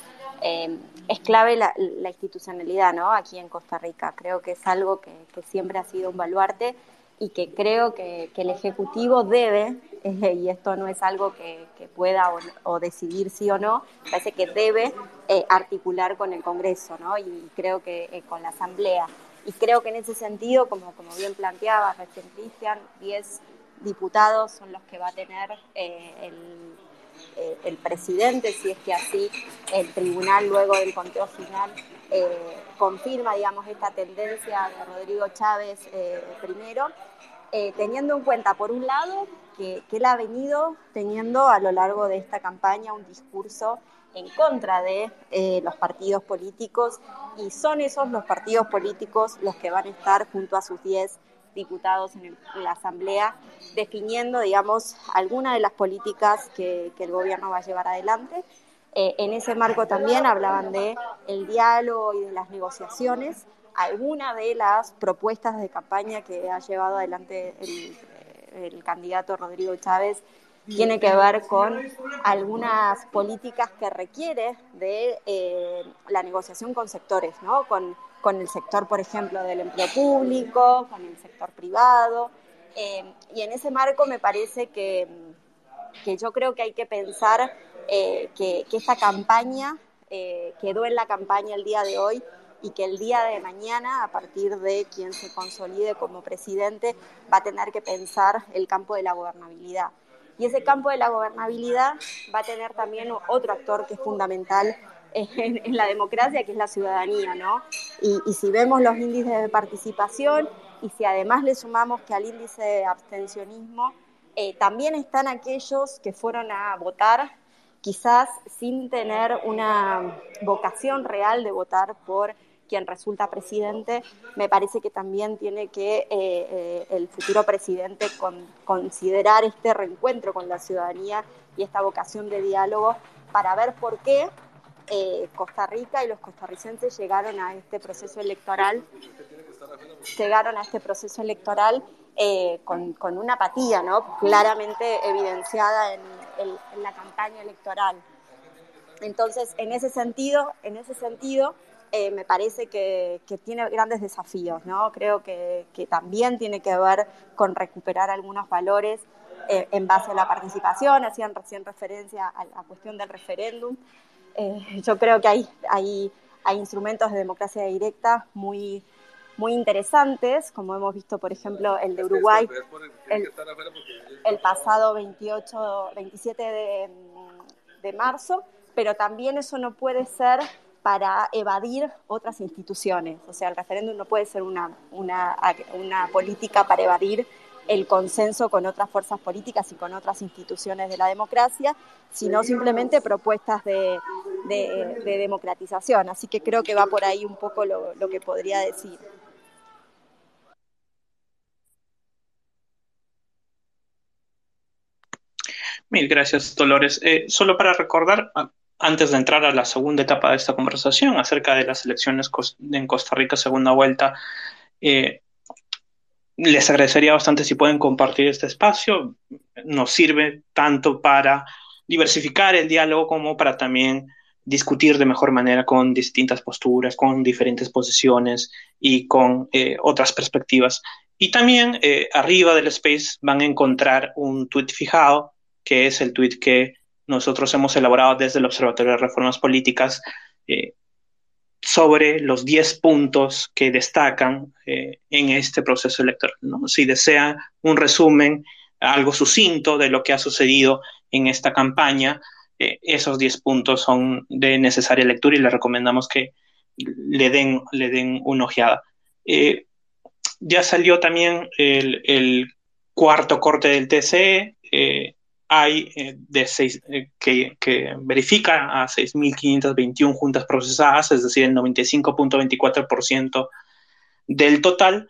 eh, es clave la, institucionalidad ¿no? aquí en Costa Rica. Creo que es algo que, que siempre ha sido un baluarte y que creo que, el Ejecutivo debe, eh, y esto no es algo que, pueda o, decidir sí o no, parece que debe eh, articular con el Congreso, ¿no? Y creo que eh, con la Asamblea. Y creo que en ese sentido, como, bien planteaba recién Cristian, 10 diputados son los que va a tener el, el presidente, si es que así el tribunal luego del conteo final eh, confirma, digamos, esta tendencia de Rodrigo Chávez eh, primero, eh, teniendo en cuenta, por un lado, que, él ha venido teniendo a lo largo de esta campaña un discurso en contra de los partidos políticos y son esos los partidos políticos los que van a estar junto a sus 10 diputados en, la Asamblea definiendo, digamos, algunas de las políticas que, que el gobierno va a llevar adelante eh, en ese marco también hablaban de el diálogo y de las negociaciones. Algunas de las propuestas de campaña que ha llevado adelante el, el candidato Rodrigo Chávez tiene que ver con algunas políticas que requiere de eh, la negociación con sectores, ¿no? Con, con, el sector, por ejemplo, del empleo público, con el sector privado, y en ese marco me parece que, que, yo creo que hay que pensar que, que, esta campaña quedó en la campaña el día de hoy y que el día de mañana, a partir de quien se consolide como presidente, va a tener que pensar el campo de la gobernabilidad. Y ese campo de la gobernabilidad va a tener también otro actor que es fundamental en, la democracia, que es la ciudadanía, ¿no? Y, si vemos los índices de participación y si además le sumamos que al índice de abstencionismo eh, también están aquellos que fueron a votar quizás sin tener una vocación real de votar por quien resulta presidente, me parece que también tiene que eh, eh, el futuro presidente considerar este reencuentro con la ciudadanía y esta vocación de diálogo para ver por qué eh, Costa Rica y los costarricenses llegaron a este proceso electoral, llegaron a este proceso electoral con, una apatía, ¿no? claramente evidenciada en, en la campaña electoral. Entonces, en ese sentido, en ese sentido, eh, me parece que, tiene grandes desafíos, ¿no? Creo que, también tiene que ver con recuperar algunos valores eh, en base a la participación, hacían recién referencia a la cuestión del referéndum. Eh, yo creo que hay, hay, hay instrumentos de democracia directa muy, muy interesantes, como hemos visto, por ejemplo, el de Uruguay, el, pasado 28, 27 de, de marzo, pero también eso no puede ser para evadir otras instituciones. O sea, el referéndum no puede ser una, una, una, política para evadir el consenso con otras fuerzas políticas y con otras instituciones de la democracia, sino simplemente propuestas de, de, democratización. Así que creo que va por ahí un poco lo, lo que podría decir. Mil gracias, Dolores. Eh, solo para recordar, antes de entrar a la segunda etapa de esta conversación acerca de las elecciones en Costa Rica, segunda vuelta, eh, les agradecería bastante si pueden compartir este espacio. Nos sirve tanto para diversificar el diálogo como para también discutir de mejor manera con distintas posturas, con diferentes posiciones y con eh, otras perspectivas. Y también eh, arriba del space van a encontrar un tweet fijado, que es el tweet que nosotros hemos elaborado desde el Observatorio de Reformas Políticas eh, sobre los 10 puntos que destacan eh, en este proceso electoral. Si desea un resumen, algo sucinto de lo que ha sucedido en esta campaña, eh, esos 10 puntos son de necesaria lectura y le recomendamos que le den, le den una ojeada. ya salió también el, el, cuarto corte del TCE hay eh, de seis, eh, que, que, verifica a 6.521 juntas procesadas, es decir, el 95.24% del total,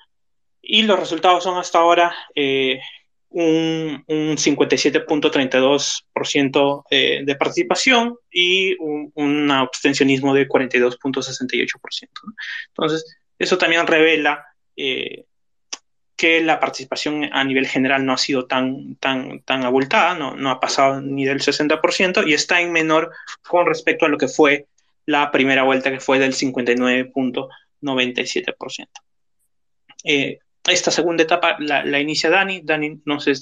y los resultados son hasta ahora eh, un, un 57.32% de participación y un, abstencionismo de 42.68%. Entonces, eso también revela que la participación a nivel general no ha sido tan, tan, tan abultada, no, no ha pasado ni del 60% y está en menor con respecto a lo que fue la primera vuelta, que fue del 59.97%. Eh, esta segunda etapa la, inicia Dani. Dani, no sé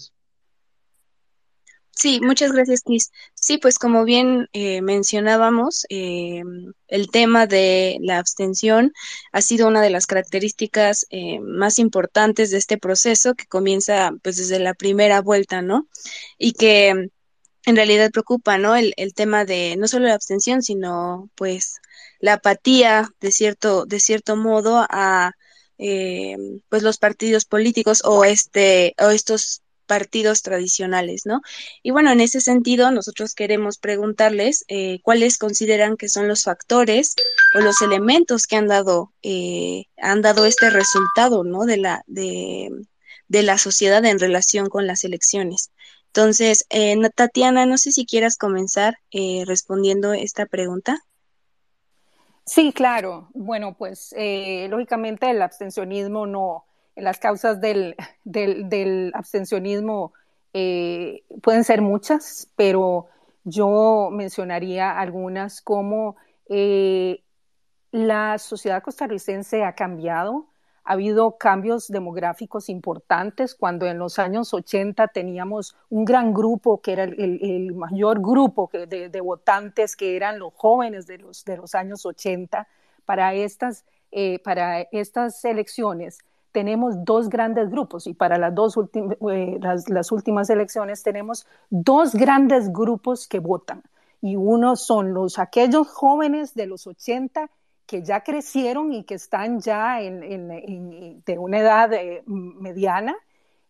Sí, muchas gracias, Chris. Sí, pues como bien eh, mencionábamos, eh, el tema de la abstención ha sido una de las características eh, más importantes de este proceso que comienza pues desde la primera vuelta, ¿no? Y que en realidad preocupa, ¿no? El, el tema de no solo la abstención, sino pues la apatía de cierto, de cierto modo a pues los partidos políticos o este o estos partidos tradicionales, ¿no? Y bueno, en ese sentido, nosotros queremos preguntarles eh, cuáles consideran que son los factores o los elementos que han dado, eh, han dado este resultado, ¿no? De la, de, la sociedad en relación con las elecciones. Entonces, eh, Tatiana, no sé si quieras comenzar eh, respondiendo esta pregunta. Sí, claro. Bueno, pues lógicamente el abstencionismo no, las causas del, abstencionismo eh, pueden ser muchas, pero yo mencionaría algunas como eh, la sociedad costarricense ha cambiado, ha habido cambios demográficos importantes. Cuando en los años 80 teníamos un gran grupo, que era el, mayor grupo de, votantes, que eran los jóvenes de los, de los años 80, para estas, eh, para estas elecciones tenemos dos grandes grupos y para las dos eh, las, últimas elecciones tenemos dos grandes grupos que votan. Y uno son los aquellos jóvenes de los 80 que ya crecieron y que están ya en, de una edad eh, mediana,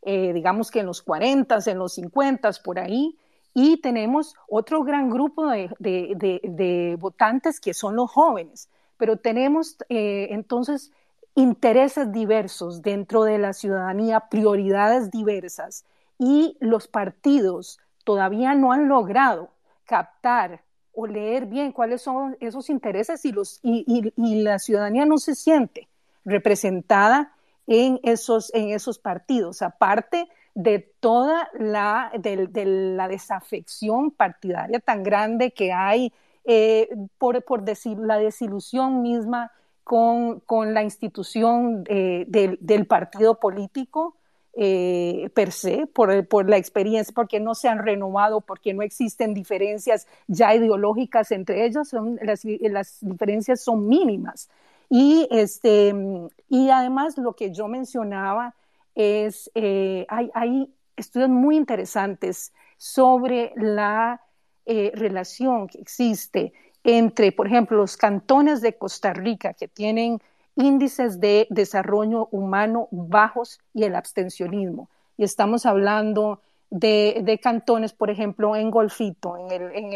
eh, digamos que en los 40, en los 50, por ahí, y tenemos otro gran grupo de, votantes que son los jóvenes, pero tenemos entonces intereses diversos dentro de la ciudadanía, prioridades diversas y los partidos todavía no han logrado captar o leer bien cuáles son esos intereses y, los, y, la ciudadanía no se siente representada en esos, en esos partidos, aparte de toda la, de, la desafección partidaria tan grande que hay, eh, por, por decir, la desilusión misma con, la institución eh, del, partido político eh, per se, por, la experiencia, porque no se han renovado, porque no existen diferencias ya ideológicas entre ellos, son, las, diferencias son mínimas. Y, este, y además lo que yo mencionaba es, eh, hay, hay, estudios muy interesantes sobre la relación que existe entre, por ejemplo, los cantones de Costa Rica que tienen índices de desarrollo humano bajos y el abstencionismo. Y estamos hablando de, cantones, por ejemplo, en Golfito, en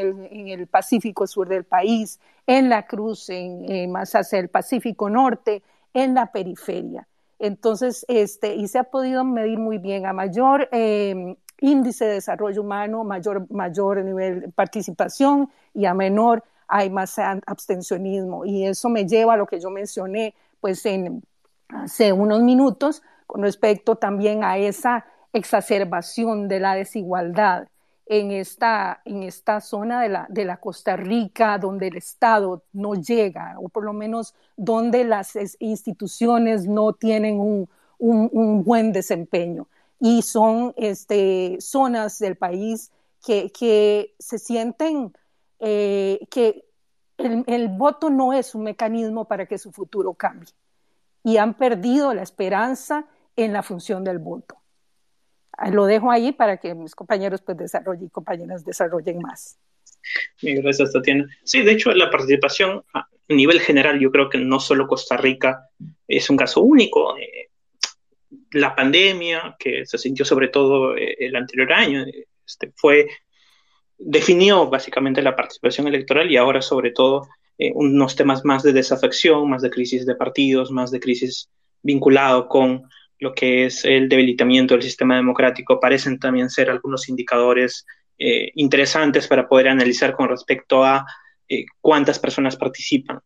el, Pacífico Sur del país, en La Cruz, en, más hacia el Pacífico Norte, en la periferia. Entonces, este, y se ha podido medir muy bien a mayor eh, índice de desarrollo humano, mayor, mayor nivel de participación y a menor hay más abstencionismo. Y eso me lleva a lo que yo mencioné pues en hace unos minutos con respecto también a esa exacerbación de la desigualdad en esta, en esta zona de la, de la Costa Rica donde el Estado no llega, o por lo menos donde las instituciones no tienen un, un, buen desempeño. Y son este, zonas del país que, que se sienten eh, que el, voto no es un mecanismo para que su futuro cambie y han perdido la esperanza en la función del voto. Ah, lo dejo ahí para que mis compañeros pues desarrollen y compañeras desarrollen más. Gracias, Tatiana. Sí, de hecho, la participación a nivel general, yo creo que no solo Costa Rica es un caso único. Eh, la pandemia, que se sintió sobre todo eh, el anterior año, este, fue definió básicamente la participación electoral y ahora sobre todo eh, unos temas más de desafección, más de crisis de partidos, más de crisis vinculado con lo que es el debilitamiento del sistema democrático, parecen también ser algunos indicadores eh, interesantes para poder analizar con respecto a eh, cuántas personas participan.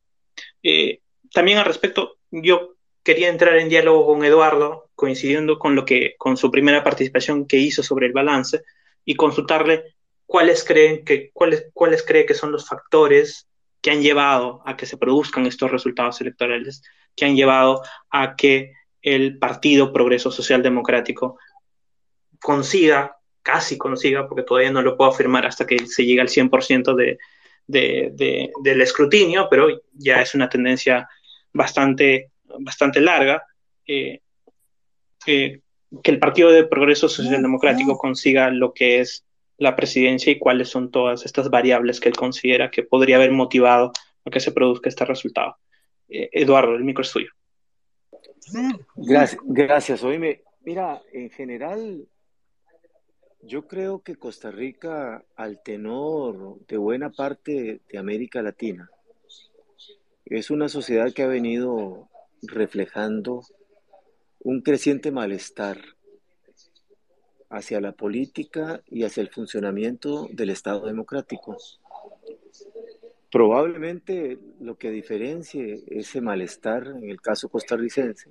también al respecto, yo quería entrar en diálogo con Eduardo, coincidiendo con lo que, con su primera participación que hizo sobre el balance, y consultarle cuáles creen que, cuáles, cuáles cree que son los factores que han llevado a que se produzcan estos resultados electorales, que han llevado a que el Partido Progreso Social Democrático consiga, casi consiga, porque todavía no lo puedo afirmar hasta que se llegue al 100% de, de, del escrutinio, pero ya es una tendencia bastante, bastante larga, eh, que el Partido de Progreso Social Democrático consiga lo que es la presidencia y cuáles son todas estas variables que él considera que podría haber motivado a que se produzca este resultado. Eh, Eduardo, el micro es tuyo. Gracias, gracias. Oíme, mira, en general, yo creo que Costa Rica, al tenor de buena parte de América Latina, es una sociedad que ha venido reflejando un creciente malestar hacia la política y hacia el funcionamiento del Estado democrático. Probablemente lo que diferencie ese malestar en el caso costarricense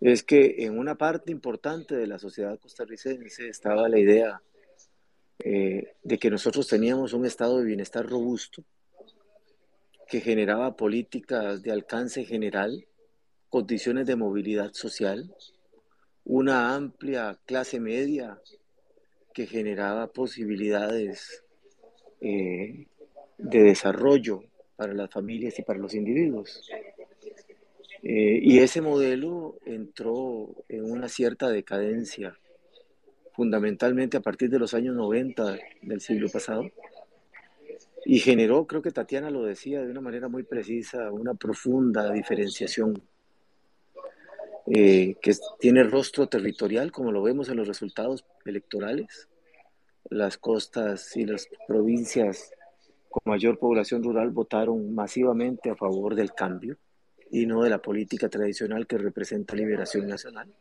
es que en una parte importante de la sociedad costarricense estaba la idea eh, de que nosotros teníamos un estado de bienestar robusto que generaba políticas de alcance general condiciones de movilidad social, una amplia clase media que generaba posibilidades eh, de desarrollo para las familias y para los individuos. Eh, y ese modelo entró en una cierta decadencia, fundamentalmente a partir de los años 90 del siglo pasado, y generó, creo que Tatiana lo decía de una manera muy precisa, una profunda diferenciación eh, que tiene rostro territorial, como lo vemos en los resultados electorales. Las costas y las provincias con mayor población rural votaron masivamente a favor del cambio y no de la política tradicional que representa liberación nacional.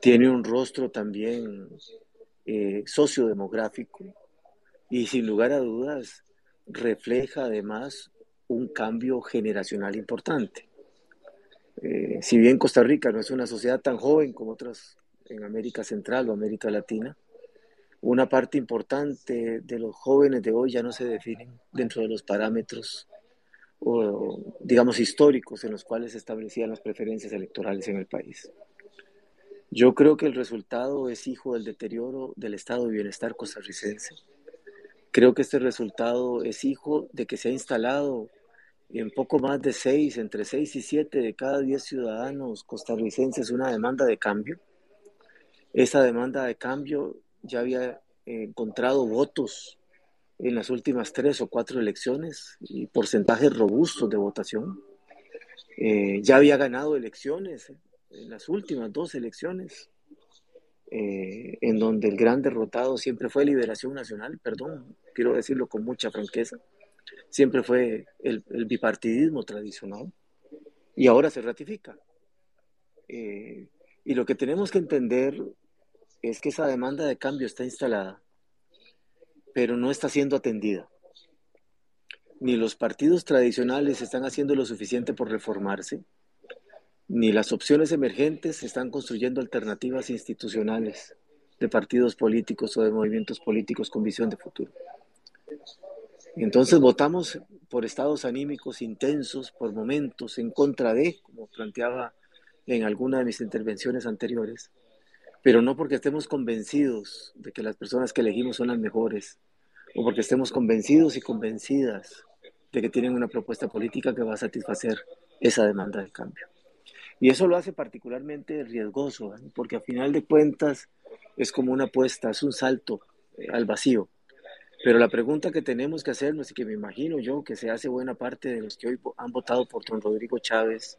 Tiene un rostro también eh, sociodemográfico y sin lugar a dudas refleja además un cambio generacional importante. Eh, si bien Costa Rica no es una sociedad tan joven como otras en América Central o América Latina, una parte importante de los jóvenes de hoy ya no se definen dentro de los parámetros o, digamos, históricos en los cuales se establecían las preferencias electorales en el país. Yo creo que el resultado es hijo del deterioro del estado de bienestar costarricense. Creo que este resultado es hijo de que se ha instalado en poco más de seis, entre seis y siete de cada diez ciudadanos costarricenses una demanda de cambio. Esa demanda de cambio ya había encontrado votos en las últimas tres o cuatro elecciones y porcentajes robustos de votación. Eh, ya había ganado elecciones eh, en las últimas dos elecciones, eh, en donde el gran derrotado siempre fue Liberación Nacional, perdón, quiero decirlo con mucha franqueza, siempre fue el, bipartidismo tradicional y ahora se ratifica. y lo que tenemos que entender es que esa demanda de cambio está instalada, pero no está siendo atendida. Ni los partidos tradicionales están haciendo lo suficiente por reformarse, ni las opciones emergentes están construyendo alternativas institucionales de partidos políticos o de movimientos políticos con visión de futuro. Entonces votamos por estados anímicos intensos, por momentos, en contra de, como planteaba en alguna de mis intervenciones anteriores, pero no porque estemos convencidos de que las personas que elegimos son las mejores, o porque estemos convencidos y convencidas de que tienen una propuesta política que va a satisfacer esa demanda de cambio. Y eso lo hace particularmente riesgoso, ¿eh? porque a final de cuentas es como una apuesta, es un salto eh, al vacío. Pero la pregunta que tenemos que hacernos y que me imagino yo que se hace buena parte de los que hoy han votado por don Rodrigo Chávez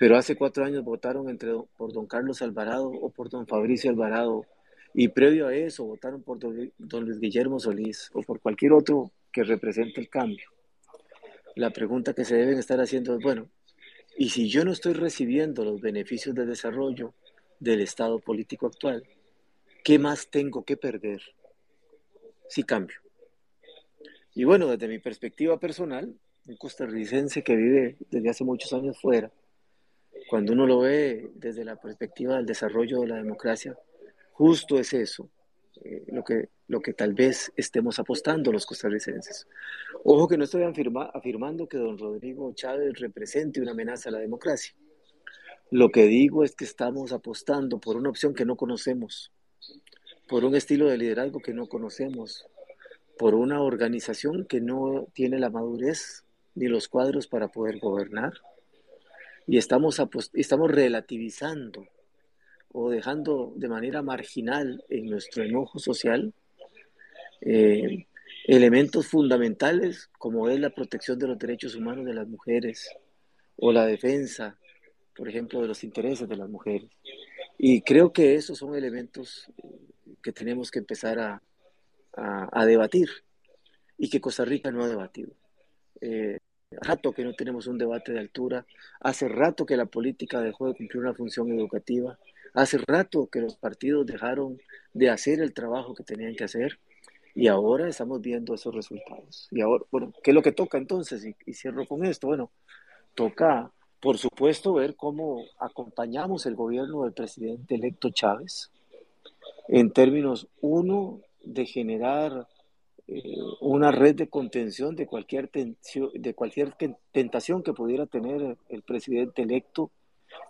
pero hace cuatro años votaron entre, por don Carlos Alvarado o por don Fabricio Alvarado, y previo a eso votaron por don, Luis Guillermo Solís o por cualquier otro que represente el cambio. La pregunta que se deben estar haciendo es, bueno, ¿y si yo no estoy recibiendo los beneficios de desarrollo del estado político actual, qué más tengo que perder si cambio? Y bueno, desde mi perspectiva personal, un costarricense que vive desde hace muchos años fuera, cuando uno lo ve desde la perspectiva del desarrollo de la democracia, justo es eso, eh, lo, que, lo que tal vez estemos apostando los costarricenses. Ojo que no estoy afirmando que don Rodrigo Chávez represente una amenaza a la democracia. Lo que digo es que estamos apostando por una opción que no conocemos, por un estilo de liderazgo que no conocemos, por una organización que no tiene la madurez ni los cuadros para poder gobernar y estamos, estamos relativizando o dejando de manera marginal en nuestro enojo social eh, elementos fundamentales como es la protección de los derechos humanos de las mujeres o la defensa, por ejemplo, de los intereses de las mujeres. Y creo que esos son elementos eh, que tenemos que empezar a, a, debatir y que Costa Rica no ha debatido. Eh, rato que no tenemos un debate de altura, hace rato que la política dejó de cumplir una función educativa, hace rato que los partidos dejaron de hacer el trabajo que tenían que hacer y ahora estamos viendo esos resultados. Y ahora, bueno, ¿qué es lo que toca entonces? Y, y cierro con esto. Bueno, toca, por supuesto, ver cómo acompañamos el gobierno del presidente electo Chávez en términos, uno, de generar eh, una red de contención de cualquier, tensión, de cualquier tentación que pudiera tener el presidente electo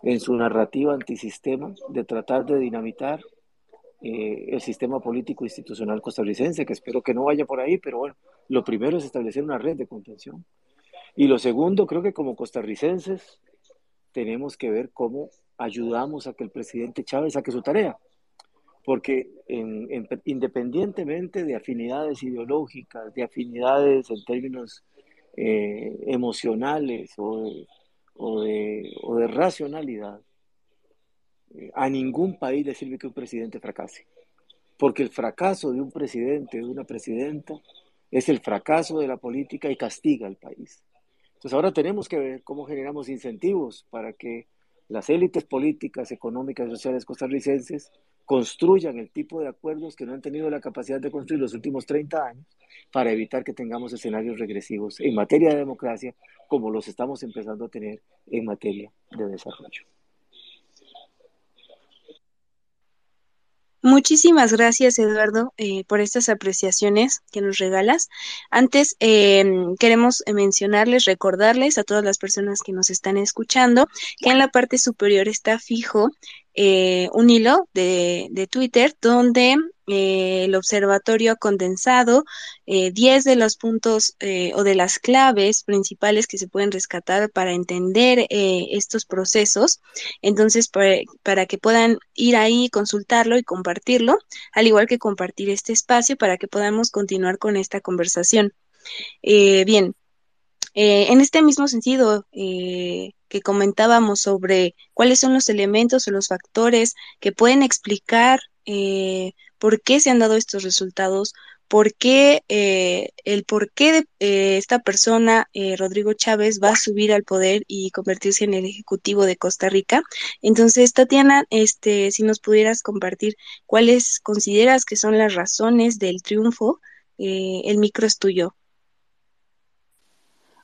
en su narrativa antisistema de tratar de dinamitar eh, el sistema político institucional costarricense, que espero que no vaya por ahí, pero bueno, lo primero es establecer una red de contención. Y lo segundo, creo que como costarricenses tenemos que ver cómo ayudamos a que el presidente Chávez saque su tarea. Porque independientemente de afinidades ideológicas, de afinidades en términos eh, emocionales o de, o de, o de racionalidad, eh, a ningún país le sirve que un presidente fracase. Porque el fracaso de un presidente, de una presidenta, es el fracaso de la política y castiga al país. Entonces ahora tenemos que ver cómo generamos incentivos para que las élites políticas, económicas y sociales costarricenses construyan el tipo de acuerdos que no han tenido la capacidad de construir los últimos 30 años para evitar que tengamos escenarios regresivos en materia de democracia como los estamos empezando a tener en materia de desarrollo. Muchísimas gracias, Eduardo, eh, por estas apreciaciones que nos regalas. Antes, em, queremos mencionarles, recordarles a todas las personas que nos están escuchando que en la parte superior está fijo eh, un hilo de Twitter donde eh, el observatorio ha condensado 10 eh, de los puntos eh, o de las claves principales que se pueden rescatar para entender estos procesos. Entonces, para, que puedan ir ahí, consultarlo y compartirlo, al igual que compartir este espacio para que podamos continuar con esta conversación. bien, en este mismo sentido, que comentábamos sobre cuáles son los elementos o los factores que pueden explicar por qué se han dado estos resultados, por qué, eh, el por qué de, eh, esta persona, eh, Rodrigo Chávez, va a subir al poder y convertirse en el Ejecutivo de Costa Rica. Entonces, Tatiana, este, si nos pudieras compartir cuáles consideras que son las razones del triunfo, el micro es tuyo.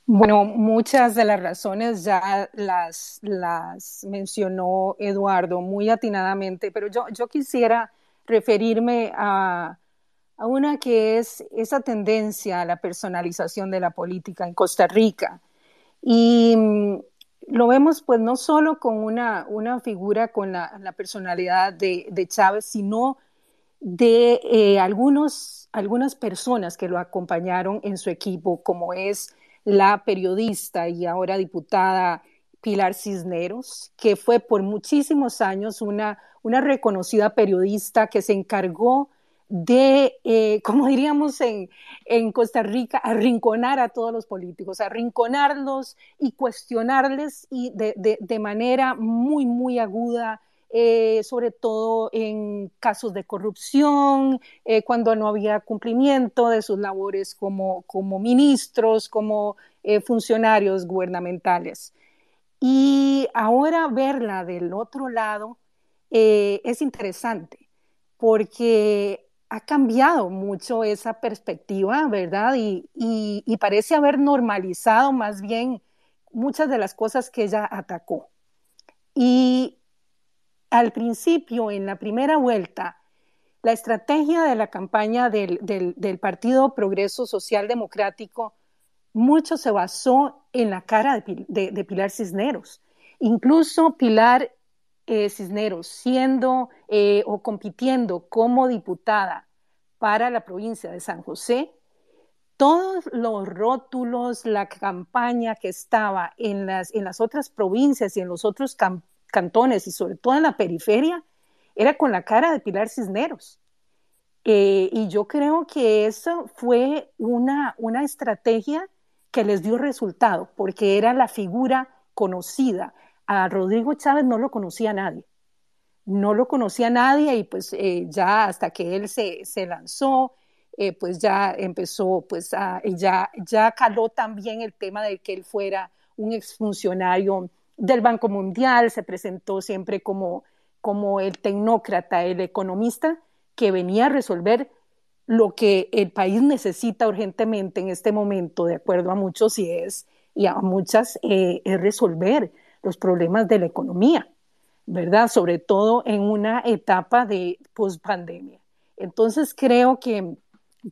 Bueno, muchas de las razones ya las, las mencionó Eduardo muy atinadamente, pero yo, yo quisiera referirme a, una que es esa tendencia a la personalización de la política en Costa Rica. Y mm, lo vemos pues no solo con una, una figura con la, personalidad de, Chávez, sino de eh, algunos, algunas personas que lo acompañaron en su equipo, como es la periodista y ahora diputada Pilar Cisneros, que fue por muchísimos años una, reconocida periodista que se encargó de, eh, como diríamos en, Costa Rica, arrinconar a todos los políticos, arrinconarlos y cuestionarles de, manera muy, muy aguda, eh, sobre todo en casos de corrupción, eh, cuando no había cumplimiento de sus labores como ministros, como funcionarios gubernamentales. Y ahora verla del otro lado eh, es interesante porque ha cambiado mucho esa perspectiva, ¿verdad? Y, parece haber normalizado más bien muchas de las cosas que ella atacó. Y al principio, en la primera vuelta, la estrategia de la campaña del, del Partido Progreso Social Democrático mucho se basó en la cara de, Pilar Cisneros. Incluso Pilar eh, Cisneros, siendo eh, o compitiendo como diputada para la provincia de San José, todos los rótulos, la campaña que estaba en las, en las otras provincias y en los otros cantones y sobre todo en la periferia, era con la cara de Pilar Cisneros. Eh, y yo creo que eso fue una, una estrategia que les dio resultado, porque era la figura conocida. A Rodrigo Chávez no lo conocía nadie. No lo conocía nadie y pues eh, ya hasta que él se, se lanzó, eh, pues ya empezó, pues ya, ya caló también el tema de que él fuera un exfuncionario del Banco Mundial, se presentó siempre como, como el tecnócrata, el economista que venía a resolver lo que el país necesita urgentemente en este momento, de acuerdo a muchos y es, y a muchas, eh, es resolver los problemas de la economía, ¿verdad? Sobre todo en una etapa de post-pandemia. Entonces creo que,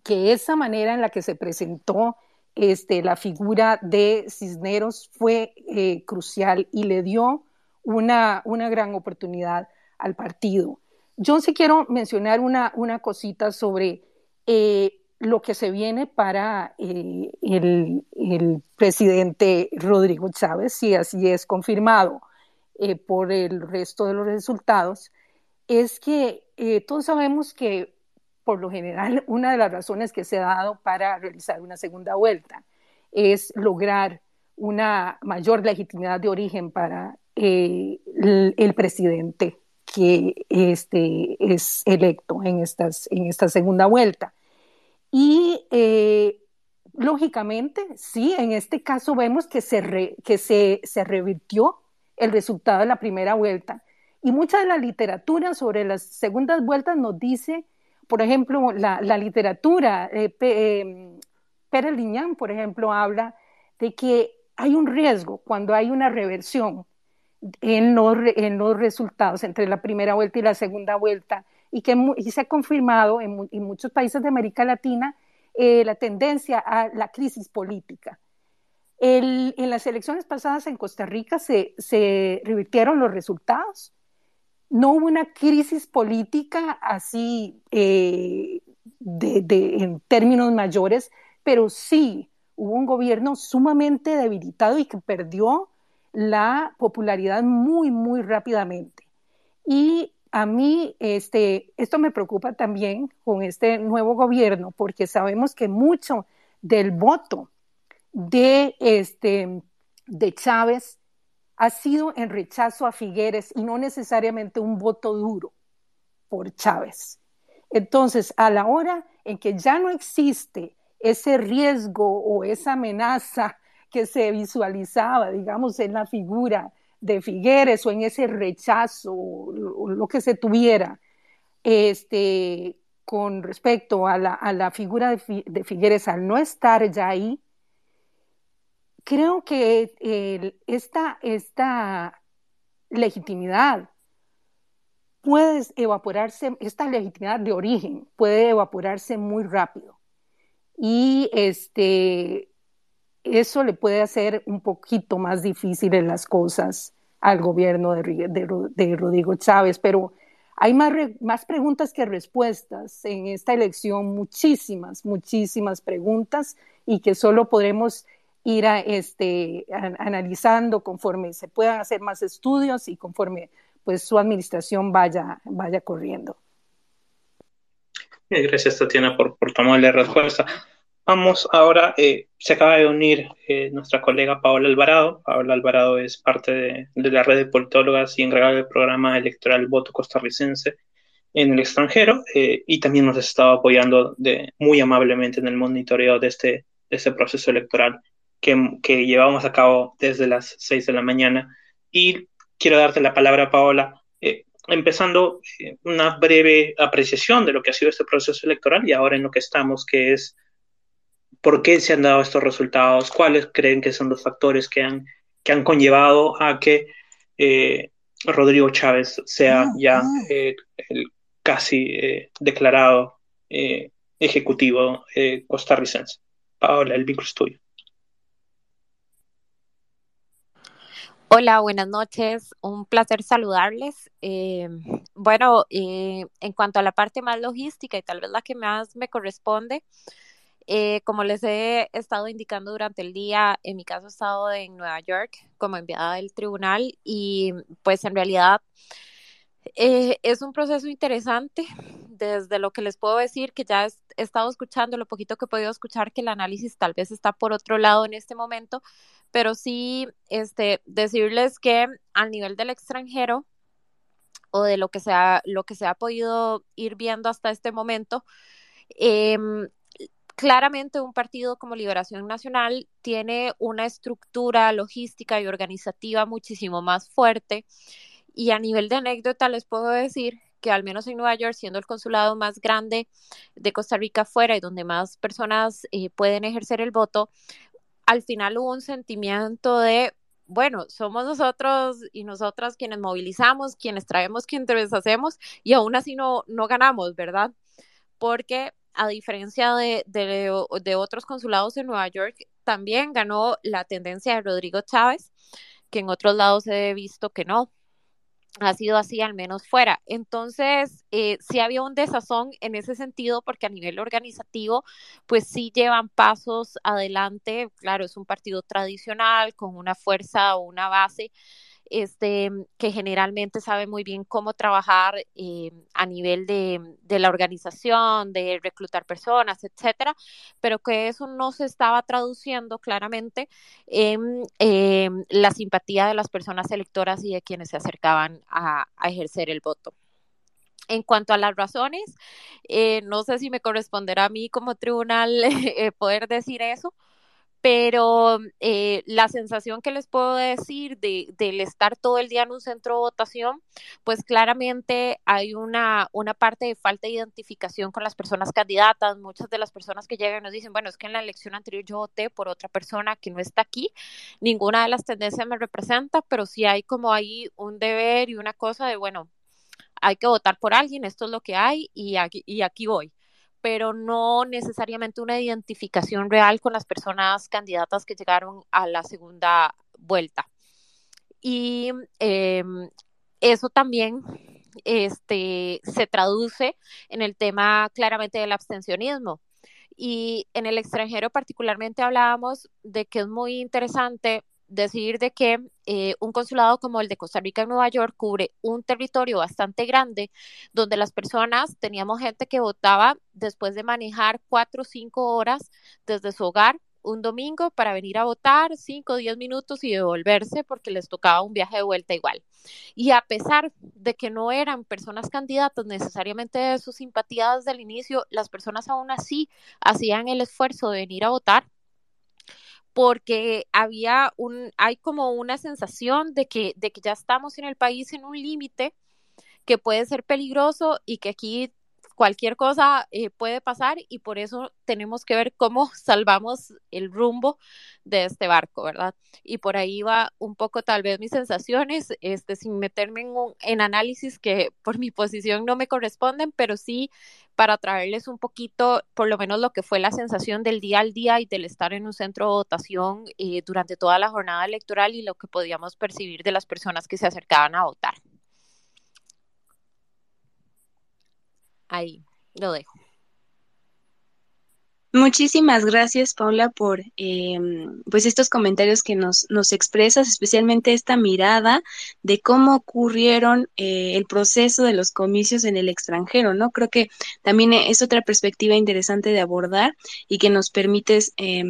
que esa manera en la que se presentó este, la figura de Cisneros fue eh, crucial y le dio una, una gran oportunidad al partido. Yo sí quiero mencionar una, una cosita sobre eh, lo que se viene para eh, el, presidente Rodrigo Chávez, si así es confirmado eh, por el resto de los resultados, es que todos sabemos que por lo general una de las razones que se ha dado para realizar una segunda vuelta es lograr una mayor legitimidad de origen para el presidente que este, es electo en, estas, en esta segunda vuelta. Y eh, lógicamente, sí, en este caso vemos que, se, que se, se revirtió el resultado de la primera vuelta. Y mucha de la literatura sobre las segundas vueltas nos dice, por ejemplo, la, la literatura, eh, eh, Pérez Liñán, por ejemplo, habla de que hay un riesgo cuando hay una reversión en los, en los resultados entre la primera vuelta y la segunda vuelta y que se ha confirmado en, muchos países de América Latina eh, la tendencia a la crisis política. en las elecciones pasadas en Costa Rica se, se revirtieron los resultados. No hubo una crisis política así eh, de, de, en términos mayores, pero sí hubo un gobierno sumamente debilitado y que perdió la popularidad muy, muy rápidamente. Y a mí este, esto me preocupa también con este nuevo gobierno, porque sabemos que mucho del voto de, este, de Chávez ha sido en rechazo a Figueres y no necesariamente un voto duro por Chávez. Entonces, a la hora en que ya no existe ese riesgo o esa amenaza que se visualizaba, digamos, en la figura de Figueres o en ese rechazo, o lo que se tuviera, este, con respecto a la, figura de, Figueres al no estar ya ahí, creo que esta, esta legitimidad puede evaporarse, esta legitimidad de origen puede evaporarse muy rápido. Y este, eso le puede hacer un poquito más difíciles las cosas al gobierno de, Rodrigo Chávez, pero hay más, más preguntas que respuestas en esta elección, muchísimas, muchísimas preguntas y que solo podremos ir a, este, analizando conforme se puedan hacer más estudios y conforme pues su administración vaya, vaya corriendo. Gracias, Tatiana, por, por tomar la respuesta. Vamos ahora, eh, se acaba de unir eh, nuestra colega Paola Alvarado. Paola Alvarado es parte de, la red de politólogas y encargada del programa electoral Voto Costarricense en el extranjero eh, y también nos ha estado apoyando de, muy amablemente en el monitoreo de este, de este proceso electoral que, que, llevamos a cabo desde las 6 de la mañana. Y quiero darte la palabra, Paola, empezando una breve apreciación de lo que ha sido este proceso electoral y ahora en lo que estamos, que es por qué se han dado estos resultados, cuáles creen que son los factores que han, que han conllevado a que eh, Rodrigo Chávez sea ah, ya ah. Eh, el casi eh, declarado ejecutivo costarricense. Paola, el vínculo es tuyo. Hola, buenas noches. Un placer saludarles. bueno, en cuanto a la parte más logística y tal vez la que más me corresponde, eh, como les he estado indicando durante el día, en mi caso he estado en Nueva York como enviada del tribunal y pues en realidad eh, es un proceso interesante. Desde lo que les puedo decir, que ya he estado escuchando, lo poquito que he podido escuchar, que el análisis tal vez está por otro lado en este momento, pero sí este, decirles que al nivel del extranjero o de lo que se ha, lo que se ha podido ir viendo hasta este momento, eh, claramente un partido como Liberación Nacional tiene una estructura logística y organizativa muchísimo más fuerte. Y a nivel de anécdota les puedo decir que al menos en Nueva York, siendo el consulado más grande de Costa Rica fuera y donde más personas eh, pueden ejercer el voto, al final hubo un sentimiento de, bueno, somos nosotros y nosotras quienes movilizamos, quienes traemos, quienes hacemos y aún así no, no ganamos, ¿verdad? Porque a diferencia de, de, otros consulados en Nueva York, también ganó la tendencia de Rodrigo Chávez, que en otros lados he visto que no ha sido así, al menos fuera. Entonces, eh, sí había un desazón en ese sentido, porque a nivel organizativo, pues sí llevan pasos adelante. Claro, es un partido tradicional, con una fuerza o una base este, que generalmente sabe muy bien cómo trabajar eh, a nivel de, la organización, de reclutar personas, etcétera, pero que eso no se estaba traduciendo claramente en eh, la simpatía de las personas electoras y de quienes se acercaban a, ejercer el voto. En cuanto a las razones, eh, no sé si me corresponderá a mí como tribunal poder decir eso, pero eh, la sensación que les puedo decir de, del estar todo el día en un centro de votación, pues claramente hay una, una parte de falta de identificación con las personas candidatas. Muchas de las personas que llegan nos dicen, bueno, es que en la elección anterior yo voté por otra persona que no está aquí, ninguna de las tendencias me representa, pero sí hay como ahí un deber y una cosa de, bueno, hay que votar por alguien, esto es lo que hay y aquí, y aquí voy pero no necesariamente una identificación real con las personas candidatas que llegaron a la segunda vuelta. Y eh, eso también este, se traduce en el tema claramente del abstencionismo. Y en el extranjero particularmente hablábamos de que es muy interesante decir de que eh, un consulado como el de Costa Rica en Nueva York cubre un territorio bastante grande donde las personas, teníamos gente que votaba después de manejar cuatro o cinco horas desde su hogar un domingo para venir a votar, cinco o diez minutos y devolverse porque les tocaba un viaje de vuelta igual. Y a pesar de que no eran personas candidatas necesariamente de sus simpatías desde el inicio, las personas aún así hacían el esfuerzo de venir a votar porque había un, hay como una sensación de que, de que ya estamos en el país en un límite que puede ser peligroso y que aquí cualquier cosa eh, puede pasar y por eso tenemos que ver cómo salvamos el rumbo de este barco, ¿verdad? Y por ahí va un poco tal vez mis sensaciones, este, sin meterme en, un, en análisis que por mi posición no me corresponden, pero sí para traerles un poquito, por lo menos lo que fue la sensación del día al día y del estar en un centro de votación eh, durante toda la jornada electoral y lo que podíamos percibir de las personas que se acercaban a votar. Ahí lo dejo. Muchísimas gracias, Paula, por eh, pues estos comentarios que nos, nos expresas, especialmente esta mirada de cómo ocurrieron eh, el proceso de los comicios en el extranjero, ¿no? Creo que también es otra perspectiva interesante de abordar y que nos permites eh,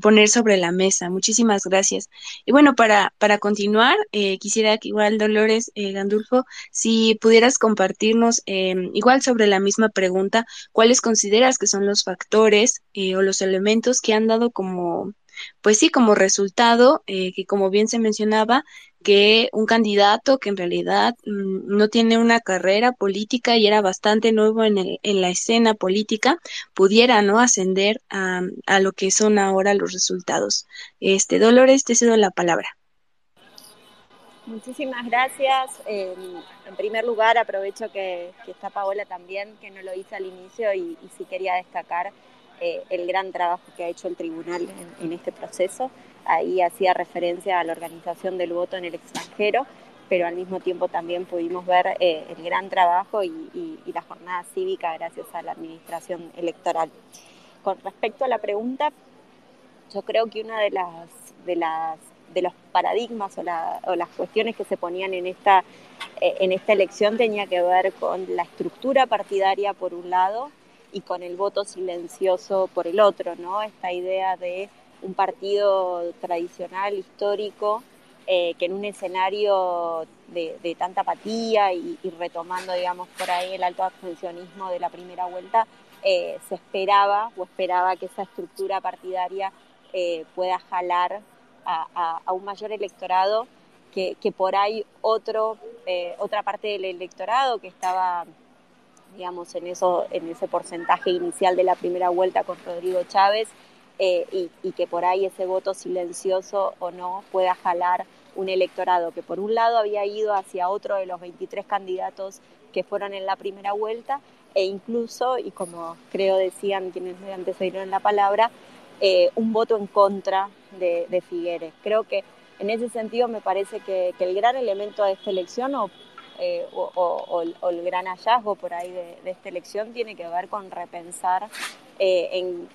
poner sobre la mesa. Muchísimas gracias. Y bueno, para, para continuar, eh, quisiera que igual, Dolores eh, Gandulfo, si pudieras compartirnos igual sobre la misma pregunta, ¿cuáles consideras que son los factores eh, o los elementos que han dado como, pues sí, como resultado, eh, que como bien se mencionaba, que un candidato que en realidad mm, no tiene una carrera política y era bastante nuevo en, el, en la escena política, pudiera no ascender a, a, lo que son ahora los resultados. Este Dolores, te cedo la palabra. Muchísimas gracias. Eh, en primer lugar, aprovecho que, que, está Paola también, que no lo hice al inicio y, y sí quería destacar eh, el gran trabajo que ha hecho el tribunal en, en, este proceso. Ahí hacía referencia a la organización del voto en el extranjero, pero al mismo tiempo también pudimos ver eh, el gran trabajo y, y, y, la jornada cívica gracias a la administración electoral. Con respecto a la pregunta, yo creo que una de las, de las de los paradigmas o, la, o, las cuestiones que se ponían en esta, eh, en esta elección tenía que ver con la estructura partidaria por un lado y con el voto silencioso por el otro, ¿no? Esta idea de un partido tradicional, histórico, eh, que en un escenario de, tanta apatía y, retomando, digamos, por ahí el alto abstencionismo de la primera vuelta, eh, se esperaba o esperaba que esa estructura partidaria eh, pueda jalar a, un mayor electorado que, que por ahí otro, otra parte del electorado que estaba digamos, en, eso, en ese porcentaje inicial de la primera vuelta con Rodrigo Chávez eh, y, que por ahí ese voto silencioso o no pueda jalar un electorado que por un lado había ido hacia otro de los 23 candidatos que fueron en la primera vuelta e incluso, y como creo decían quienes me antecedieron en la palabra, eh, un voto en contra de, de Figueres. Creo que En ese sentido, me parece que, el gran elemento de esta elección o, eh, el gran hallazgo por ahí de, esta elección tiene que ver con repensar eh, en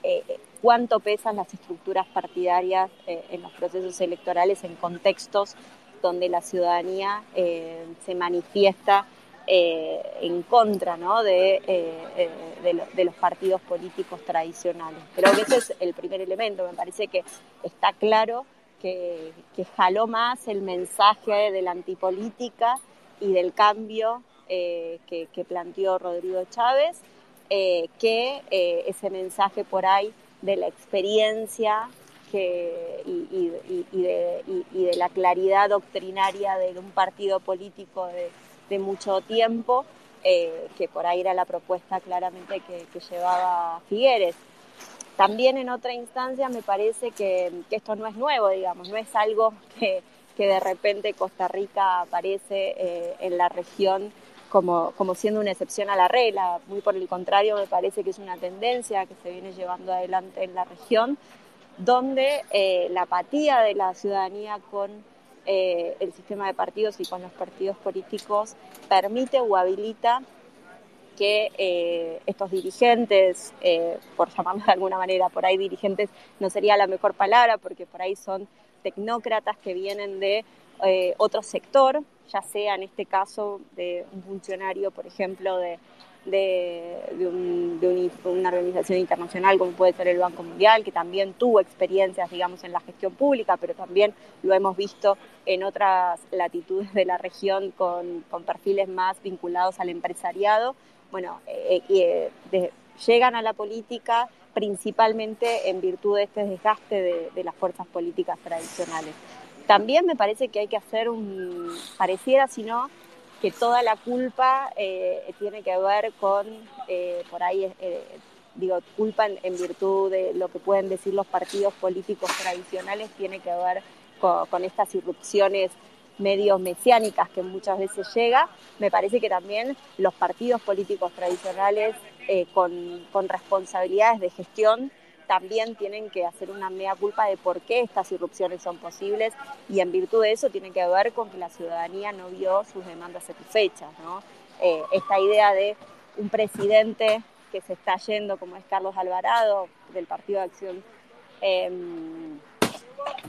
cuánto pesan las estructuras partidarias en los procesos electorales en contextos donde la ciudadanía se manifiesta eh, en contra ¿no? de, eh, eh, los partidos políticos tradicionales. Creo que ese es el primer elemento, me parece que está claro que jaló más el mensaje de la antipolítica y del cambio que, que, planteó Rodrigo Chávez, que ese mensaje por ahí de la experiencia que, y, de, la claridad doctrinaria de un partido político de, mucho tiempo, eh, que por ahí era la propuesta claramente que, llevaba Figueres. También en otra instancia me parece que, esto no es nuevo, digamos, no es algo que, de repente Costa Rica aparece eh, en la región como, como siendo una excepción a la regla. Muy por el contrario, me parece que es una tendencia que se viene llevando adelante en la región, donde eh, la apatía de la ciudadanía con eh, el sistema de partidos y con los partidos políticos permite o habilita que estos dirigentes, por llamarlos de alguna manera, por ahí dirigentes no sería la mejor palabra, porque por ahí son tecnócratas que vienen de otro sector, ya sea en este caso de un funcionario, por ejemplo, de, de, una organización internacional como puede ser el Banco Mundial, que también tuvo experiencias, digamos, en la gestión pública, pero también lo hemos visto en otras latitudes de la región con, perfiles más vinculados al empresariado. Bueno, eh, eh, eh, llegan a la política principalmente en virtud de este desgaste de, las fuerzas políticas tradicionales. También me parece que hay que hacer un, pareciera si no, que toda la culpa eh, tiene que ver con, eh, por ahí, eh, digo, culpa en, virtud de lo que pueden decir los partidos políticos tradicionales, tiene que ver con, estas irrupciones medios mesiánicas que muchas veces llega. Me parece que también los partidos políticos tradicionales con, con responsabilidades de gestión también tienen que hacer una mea culpa de por qué estas irrupciones son posibles y en virtud de eso tiene que ver con que la ciudadanía no vio sus demandas satisfechas. ¿no? Eh, esta idea de un presidente que se está yendo, como es Carlos Alvarado, del Partido de Acción, em,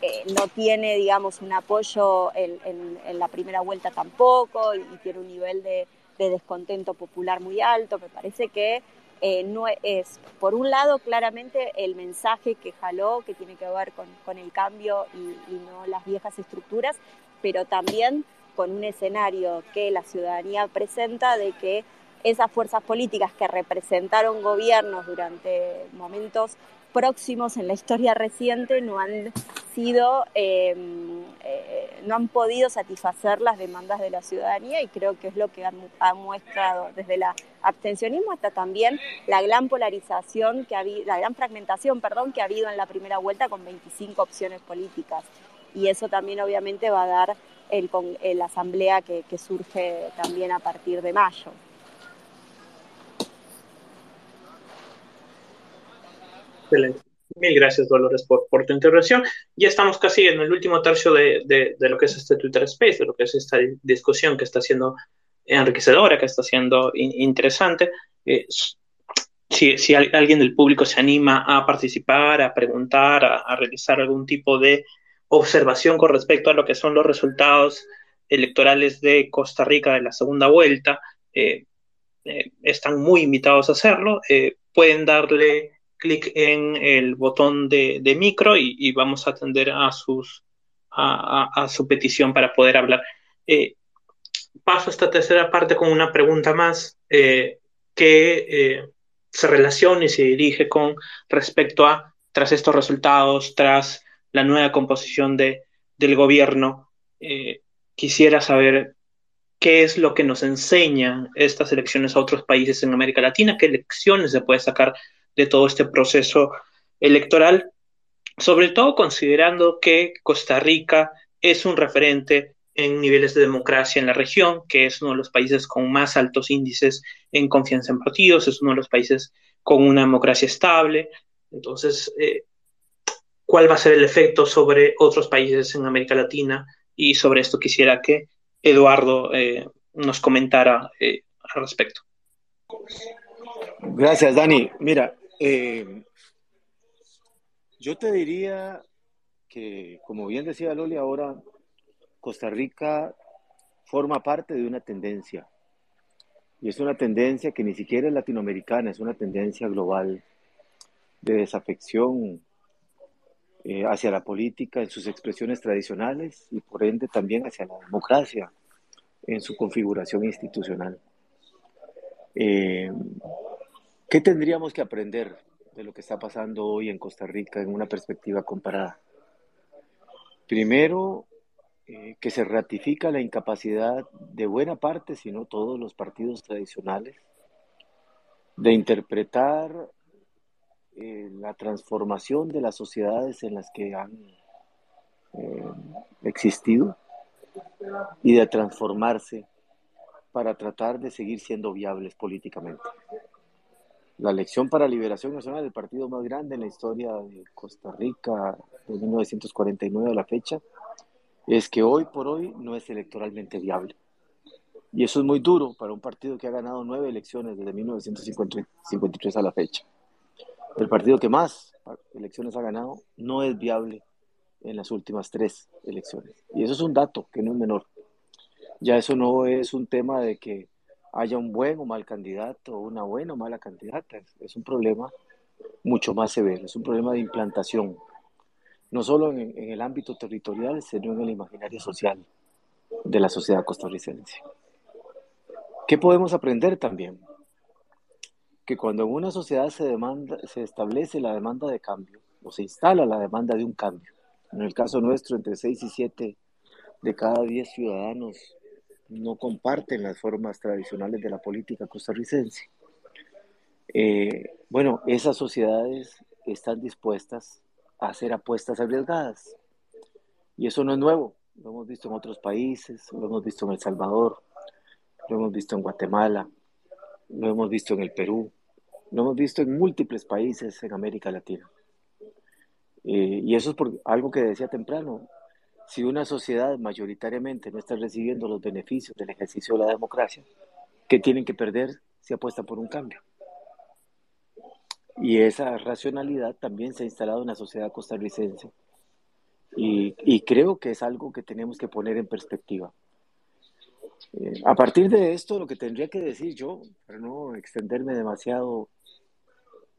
eh, no tiene, digamos, un apoyo en, la primera vuelta tampoco y, tiene un nivel de descontento popular muy alto. Me parece que eh, no es, por un lado, claramente el mensaje que jaló, que tiene que ver con, el cambio y, no las viejas estructuras, pero también con un escenario que la ciudadanía presenta de que esas fuerzas políticas que representaron gobiernos durante momentos próximos en la historia reciente no han sido, em, eh, no han podido satisfacer las demandas de la ciudadanía y creo que es lo que ha mostrado desde el abstencionismo hasta también la gran polarización que ha habido, la gran fragmentación, perdón, que ha habido en la primera vuelta con 25 opciones políticas y eso también obviamente va a dar el, la asamblea que surge también a partir de mayo. Excelente. Mil gracias, Dolores, por, por, tu intervención. Ya estamos casi en el último tercio de, de, de, lo que es este Twitter Space, de lo que es esta discusión que está siendo enriquecedora, que está siendo interesante. Eh, si, si, alguien del público se anima a participar, a preguntar, a, realizar algún tipo de observación con respecto a lo que son los resultados electorales de Costa Rica de la segunda vuelta, eh, eh, están muy invitados a hacerlo. pueden darle clic en el botón de, micro y, vamos a atender a, sus, a, su petición para poder hablar. Eh, paso a esta tercera parte con una pregunta más eh, que eh, se relaciona y se dirige con respecto a, tras estos resultados, tras la nueva composición de, del gobierno, quisiera saber qué es lo que nos enseñan estas elecciones a otros países en América Latina, qué lecciones se puede sacar de todo este proceso electoral, sobre todo considerando que Costa Rica es un referente en niveles de democracia en la región, que es uno de los países con más altos índices en confianza en partidos, es uno de los países con una democracia estable. Entonces, eh, cuál va a ser el efecto sobre otros países en América Latina y sobre esto quisiera que Eduardo eh, nos comentara eh, al respecto. Gracias, Dani. Mira, eh, yo te diría que, como bien decía Loli, ahora Costa Rica forma parte de una tendencia. Y es una tendencia que ni siquiera es latinoamericana, es una tendencia global de desafección eh, hacia la política en sus expresiones tradicionales y por ende también hacia la democracia en su configuración institucional. Eh, ¿Qué tendríamos que aprender de lo que está pasando hoy en Costa Rica en una perspectiva comparada? Primero, eh, que se ratifica la incapacidad de buena parte, si no todos los partidos tradicionales, de interpretar eh, la transformación de las sociedades en las que han eh, existido y de transformarse para tratar de seguir siendo viables políticamente. La elección para Liberación Nacional, el partido más grande en la historia de Costa Rica de 1949 a la fecha, es que hoy por hoy no es electoralmente viable. Y eso es muy duro para un partido que ha ganado nueve elecciones desde 1953 a la fecha. El partido que más elecciones ha ganado no es viable en las últimas tres elecciones. Y eso es un dato que no es menor. Ya eso no es un tema de que haya un buen o mal candidato una buena o mala candidata. Es un problema mucho más severo. Es un problema de implantación. No solo en, en el ámbito territorial, sino en el imaginario social de la sociedad costarricense. ¿Qué podemos aprender también? que cuando en una sociedad se, demanda, se establece la demanda de cambio o se instala la demanda de un cambio, en el caso nuestro entre 6 y 7 de cada 10 ciudadanos no comparten las formas tradicionales de la política costarricense. Eh, bueno, esas sociedades están dispuestas a hacer apuestas arriesgadas. Y eso no es nuevo. Lo hemos visto en otros países, lo hemos visto en El Salvador, lo hemos visto en Guatemala, lo hemos visto en el Perú, lo hemos visto en múltiples países en América Latina. Eh, y eso es por algo que decía temprano. Si una sociedad mayoritariamente no está recibiendo los beneficios del ejercicio de la democracia, ¿qué tienen que perder si apuestan por un cambio? Y esa racionalidad también se ha instalado en la sociedad costarricense. Y, y creo que es algo que tenemos que poner en perspectiva. Eh, a partir de esto, lo que tendría que decir yo, para no extenderme demasiado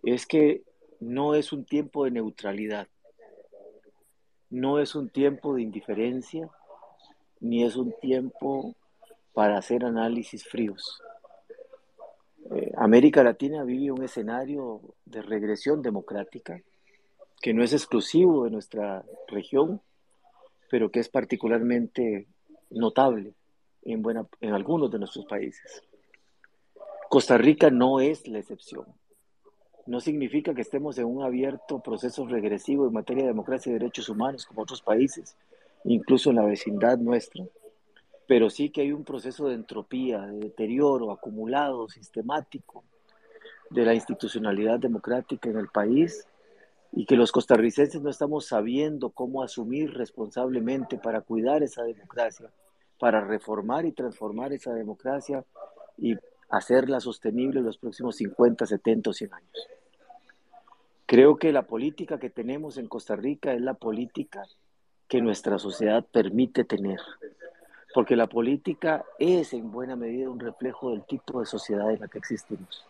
es que no es un tiempo de neutralidad, no es un tiempo de indiferencia, ni es un tiempo para hacer análisis fríos. Eh, América Latina vive un escenario de regresión democrática que no es exclusivo de nuestra región, pero que es particularmente notable en, buena, en algunos de nuestros países. Costa Rica no es la excepción no significa que estemos en un abierto proceso regresivo en materia de democracia y derechos humanos como otros países, incluso en la vecindad nuestra, pero sí que hay un proceso de entropía, de deterioro acumulado, sistemático, de la institucionalidad democrática en el país y que los costarricenses no estamos sabiendo cómo asumir responsablemente para cuidar esa democracia, para reformar y transformar esa democracia y hacerla sostenible en los próximos 50, 70 o 100 años. Creo que la política que tenemos en Costa Rica es la política que nuestra sociedad permite tener, porque la política es en buena medida un reflejo del tipo de sociedad en la que existimos.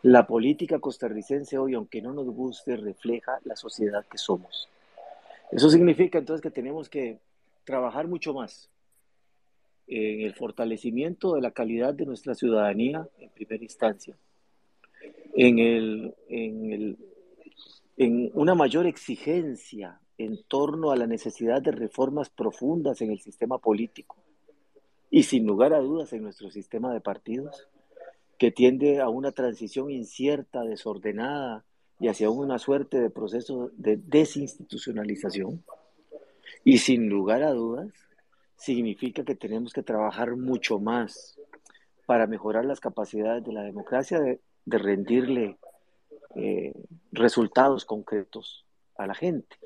La política costarricense hoy, aunque no nos guste, refleja la sociedad que somos. Eso significa entonces que tenemos que trabajar mucho más en el fortalecimiento de la calidad de nuestra ciudadanía en primera instancia, en el, en el en una mayor exigencia en torno a la necesidad de reformas profundas en el sistema político y sin lugar a dudas en nuestro sistema de partidos, que tiende a una transición incierta, desordenada y hacia una suerte de proceso de desinstitucionalización. Y sin lugar a dudas, significa que tenemos que trabajar mucho más para mejorar las capacidades de la democracia de, rendirle eh, resultados concretos a la gente.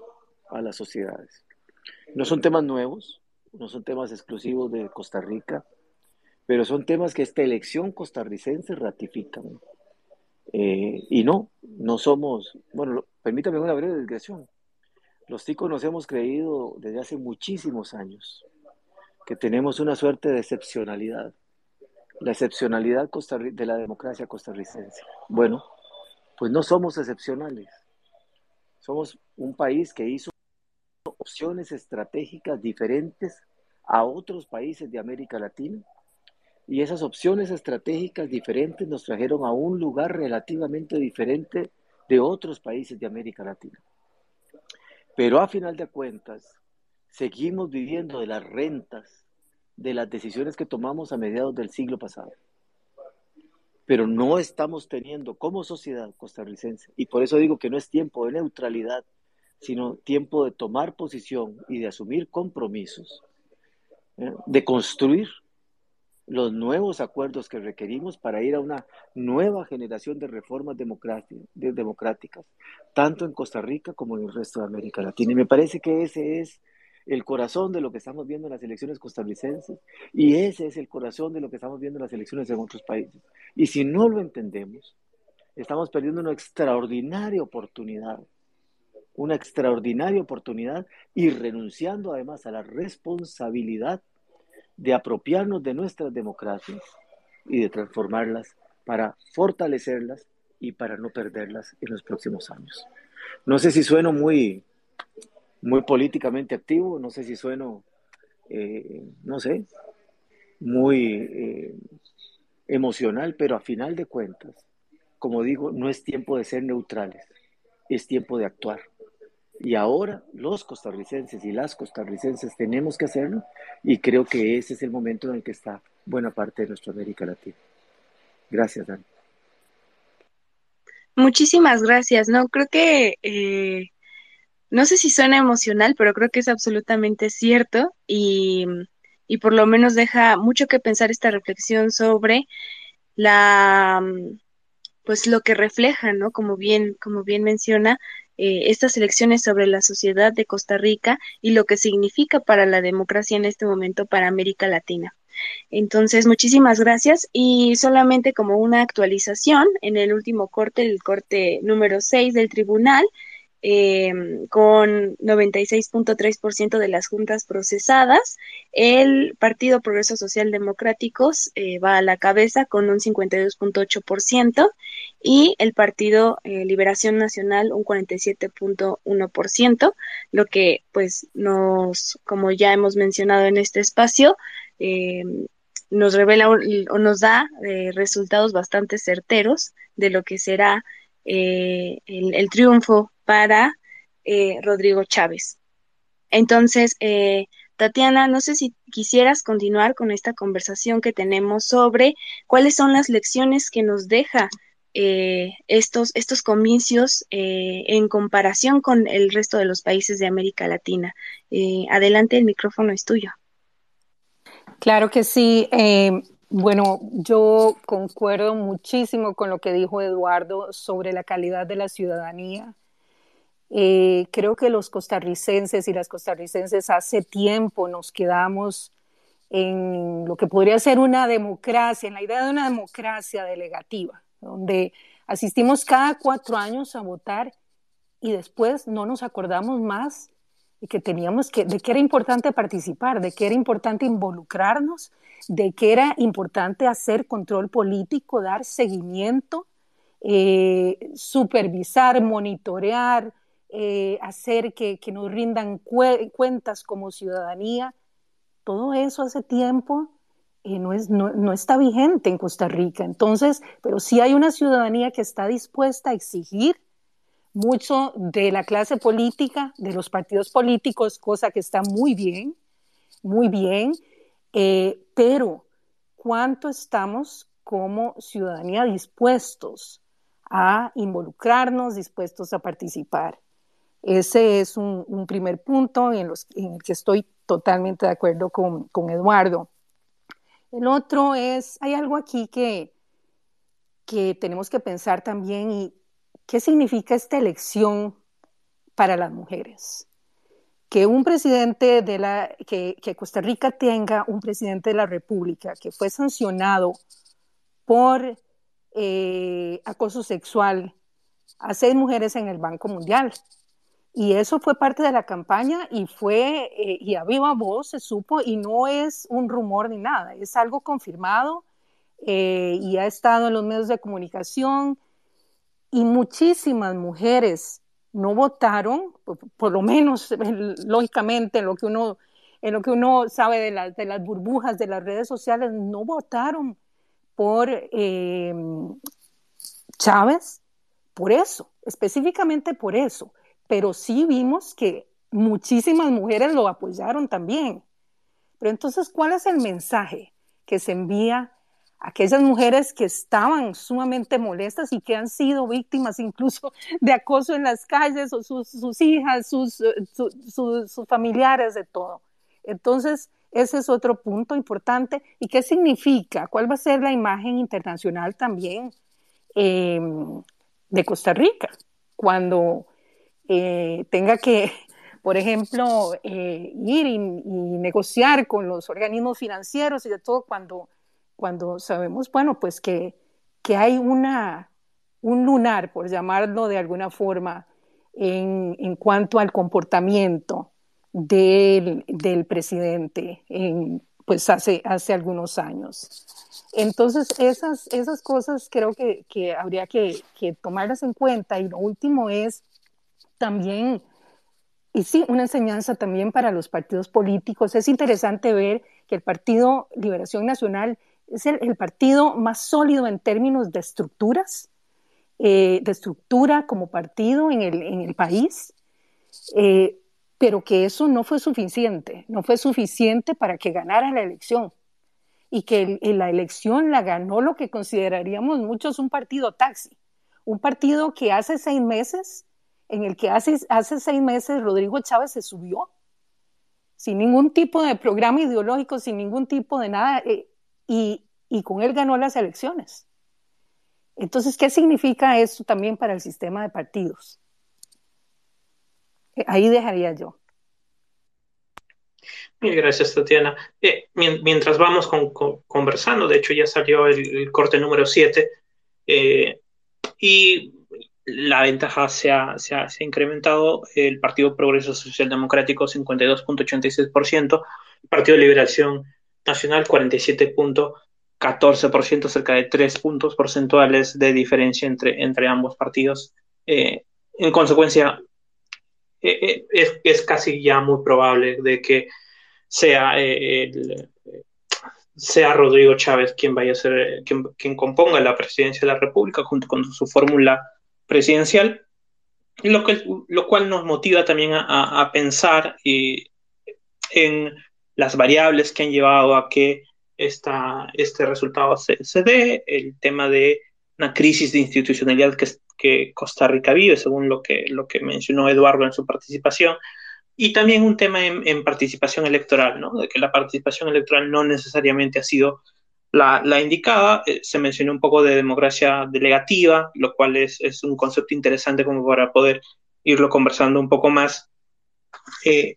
a las sociedades. No son temas nuevos, no son temas exclusivos de Costa Rica, pero son temas que esta elección costarricense ratifican. Eh, y no, no somos, bueno, permítame una breve desgración. Los ticos nos hemos creído desde hace muchísimos años que tenemos una suerte de excepcionalidad, la excepcionalidad de la democracia costarricense. Bueno, pues no somos excepcionales. Somos un país que hizo opciones estratégicas diferentes a otros países de América Latina y esas opciones estratégicas diferentes nos trajeron a un lugar relativamente diferente de otros países de América Latina. Pero a final de cuentas, seguimos viviendo de las rentas de las decisiones que tomamos a mediados del siglo pasado. Pero no estamos teniendo como sociedad costarricense, y por eso digo que no es tiempo de neutralidad, sino tiempo de tomar posición y de asumir compromisos, ¿eh? de construir los nuevos acuerdos que requerimos para ir a una nueva generación de reformas democráticas, tanto en Costa Rica como en el resto de América Latina. Y me parece que ese es el corazón de lo que estamos viendo en las elecciones costarricenses y ese es el corazón de lo que estamos viendo en las elecciones en otros países. Y si no lo entendemos, estamos perdiendo una extraordinaria oportunidad, una extraordinaria oportunidad y renunciando además a la responsabilidad de apropiarnos de nuestras democracias y de transformarlas para fortalecerlas y para no perderlas en los próximos años. No sé si sueno muy, muy políticamente activo, no sé si sueno, eh, no sé, muy eh, emocional, pero a final de cuentas, como digo, no es tiempo de ser neutrales, es tiempo de actuar. Y ahora los costarricenses y las costarricenses tenemos que hacerlo y creo que ese es el momento en el que está buena parte de nuestra América Latina. Gracias, Dani. Muchísimas gracias. No, creo que, eh, no sé si suena emocional, pero creo que es absolutamente cierto y, y por lo menos deja mucho que pensar esta reflexión sobre la, pues lo que refleja, ¿no? Como bien, como bien menciona, eh, estas elecciones sobre la sociedad de Costa Rica y lo que significa para la democracia en este momento para América Latina. Entonces, muchísimas gracias y solamente como una actualización, en el último corte, el corte número 6 del tribunal, eh, con 96.3% de las juntas procesadas. El Partido Progreso Social Democráticos eh, va a la cabeza con un 52.8% y el Partido eh, Liberación Nacional un 47.1%, lo que pues nos, como ya hemos mencionado en este espacio, eh, nos revela o nos da resultados bastante certeros de lo que será el triunfo para eh, Rodrigo Chávez. Entonces, eh, Tatiana, no sé si quisieras continuar con esta conversación que tenemos sobre cuáles son las lecciones que nos deja eh, estos, estos comicios en comparación con el resto de los países de América Latina. adelante, el micrófono es tuyo. Claro que sí. bueno, yo concuerdo muchísimo con lo que dijo Eduardo sobre la calidad de la ciudadanía eh, creo que los costarricenses y las costarricenses hace tiempo nos quedamos en lo que podría ser una democracia, en la idea de una democracia delegativa, donde asistimos cada cuatro años a votar y después no nos acordamos más de que teníamos que, de que era importante participar, de que era importante involucrarnos, de que era importante hacer control político, dar seguimiento, eh, supervisar, monitorear, eh, hacer que, nos rindan cuentas como ciudadanía, todo eso hace tiempo eh, no, es, no, está vigente en Costa Rica. Entonces, pero sí hay una ciudadanía que está dispuesta a exigir mucho de la clase política, de los partidos políticos, cosa que está muy bien, muy bien, eh, pero ¿cuánto estamos como ciudadanía dispuestos a involucrarnos, dispuestos a participar? Ese es un, primer punto en, el que estoy totalmente de acuerdo con, Eduardo. El otro es, hay algo aquí que, que tenemos que pensar también y qué significa esta elección para las mujeres. que un presidente de la, que, Costa Rica tenga un presidente de la República que fue sancionado por eh, acoso sexual a seis mujeres en el Banco Mundial. Y eso fue parte de la campaña y fue, eh, y a viva voz se supo, y no es un rumor ni nada, es algo confirmado eh, y ha estado en los medios de comunicación y muchísimas mujeres no votaron, por, lo menos lógicamente en lo que uno, en lo que uno sabe de, de las burbujas de las redes sociales, no votaron por eh, Chávez por eso, específicamente por eso, pero sí vimos que muchísimas mujeres lo apoyaron también. Pero entonces, ¿cuál es el mensaje que se envía aquellas mujeres que estaban sumamente molestas y que han sido víctimas incluso de acoso en las calles o sus, hijas, sus, sus, familiares, de todo. Entonces, ese es otro punto importante. ¿Y qué significa? ¿Cuál va a ser la imagen internacional también em, de Costa Rica cuando eh, tenga que, por ejemplo, eh, ir y, negociar con los organismos financieros y de todo cuando cuando sabemos, bueno, pues que, que hay una, un lunar, por llamarlo de alguna forma, en, en cuanto al comportamiento del, del presidente en, pues hace, hace algunos años. Entonces, esas, esas cosas creo que, que habría que, que, tomarlas en cuenta. Y lo último es también, y sí, una enseñanza también para los partidos políticos. Es interesante ver que el Partido Liberación Nacional es el, partido más sólido en términos de estructuras, eh, de estructura como partido en el, país, eh, pero que eso no fue suficiente, no fue suficiente para que ganara la elección y que la elección la ganó lo que consideraríamos muchos un partido taxi, un partido que hace seis meses, en el que hace, hace seis meses Rodrigo Chávez se subió sin ningún tipo de programa ideológico, sin ningún tipo de nada. Eh, y, con él ganó las elecciones. Entonces, ¿qué significa esto también para el sistema de partidos? Eh, ahí dejaría yo. Muchas gracias, Tatiana. Eh, mientras vamos conversando, de hecho ya salió el, corte número 7 eh, y la ventaja se ha, se, ha, incrementado. El Partido Progreso Social Democrático 52.86%, el Partido Liberación Nacional 47.14%, cerca de 3 puntos porcentuales de diferencia entre, entre ambos partidos. Eh, en consecuencia, eh, eh, es, casi ya muy probable de que sea, sea Rodrigo Chávez quien vaya a ser, quien, quien, componga la presidencia de la República junto con su fórmula presidencial, lo, que, lo cual nos motiva también a, a pensar en las variables que han llevado a que esta, este resultado se, dé, el tema de una crisis de institucionalidad que, que Costa Rica vive, según lo que, lo que mencionó Eduardo en su participación, y también un tema en, participación electoral, ¿no? de que la participación electoral no necesariamente ha sido la, la indicada. Eh, se mencionó un poco de democracia delegativa, lo cual es, es, un concepto interesante como para poder irlo conversando un poco más. Eh,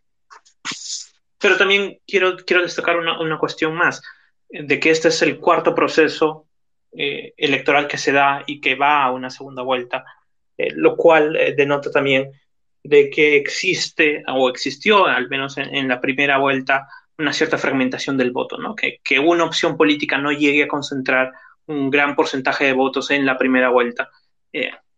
pero también quiero, quiero destacar una, una cuestión más, de que este es el cuarto proceso eh, electoral que se da y que va a una segunda vuelta, eh, lo cual eh, denota también de que existe o existió, al menos en, la primera vuelta, una cierta fragmentación del voto, ¿no? que, que una opción política no llegue a concentrar un gran porcentaje de votos en la primera vuelta.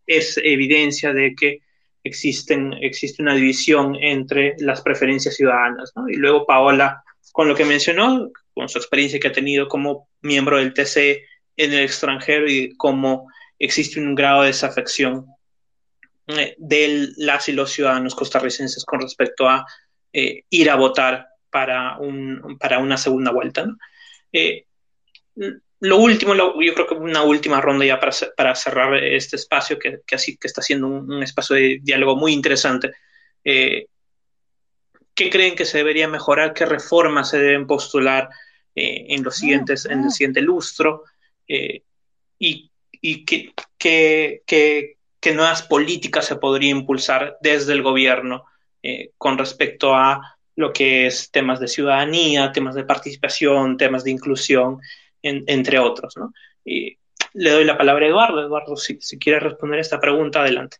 es evidencia de que existen, existe una división entre las preferencias ciudadanas. ¿no? Y luego Paola, con lo que mencionó, con su experiencia que ha tenido como miembro del TC en el extranjero y cómo existe un grado de desafección eh, de las y los ciudadanos costarricenses con respecto a eh, ir a votar para, un, para una segunda vuelta. Eh, lo último, yo creo que una última ronda ya para, para cerrar este espacio, que, que, así, que está siendo un, espacio de diálogo muy interesante. Eh, ¿Qué creen que se debería mejorar? ¿Qué reformas se deben postular eh, en, los siguientes, en el siguiente lustro? ¿Y, y qué, qué, qué, qué, nuevas políticas se podría impulsar desde el gobierno con respecto a lo que es temas de ciudadanía, temas de participación, temas de inclusión, entre otros. ¿no? Y le doy la palabra a Eduardo. Eduardo, si, si quiere responder esta pregunta, adelante.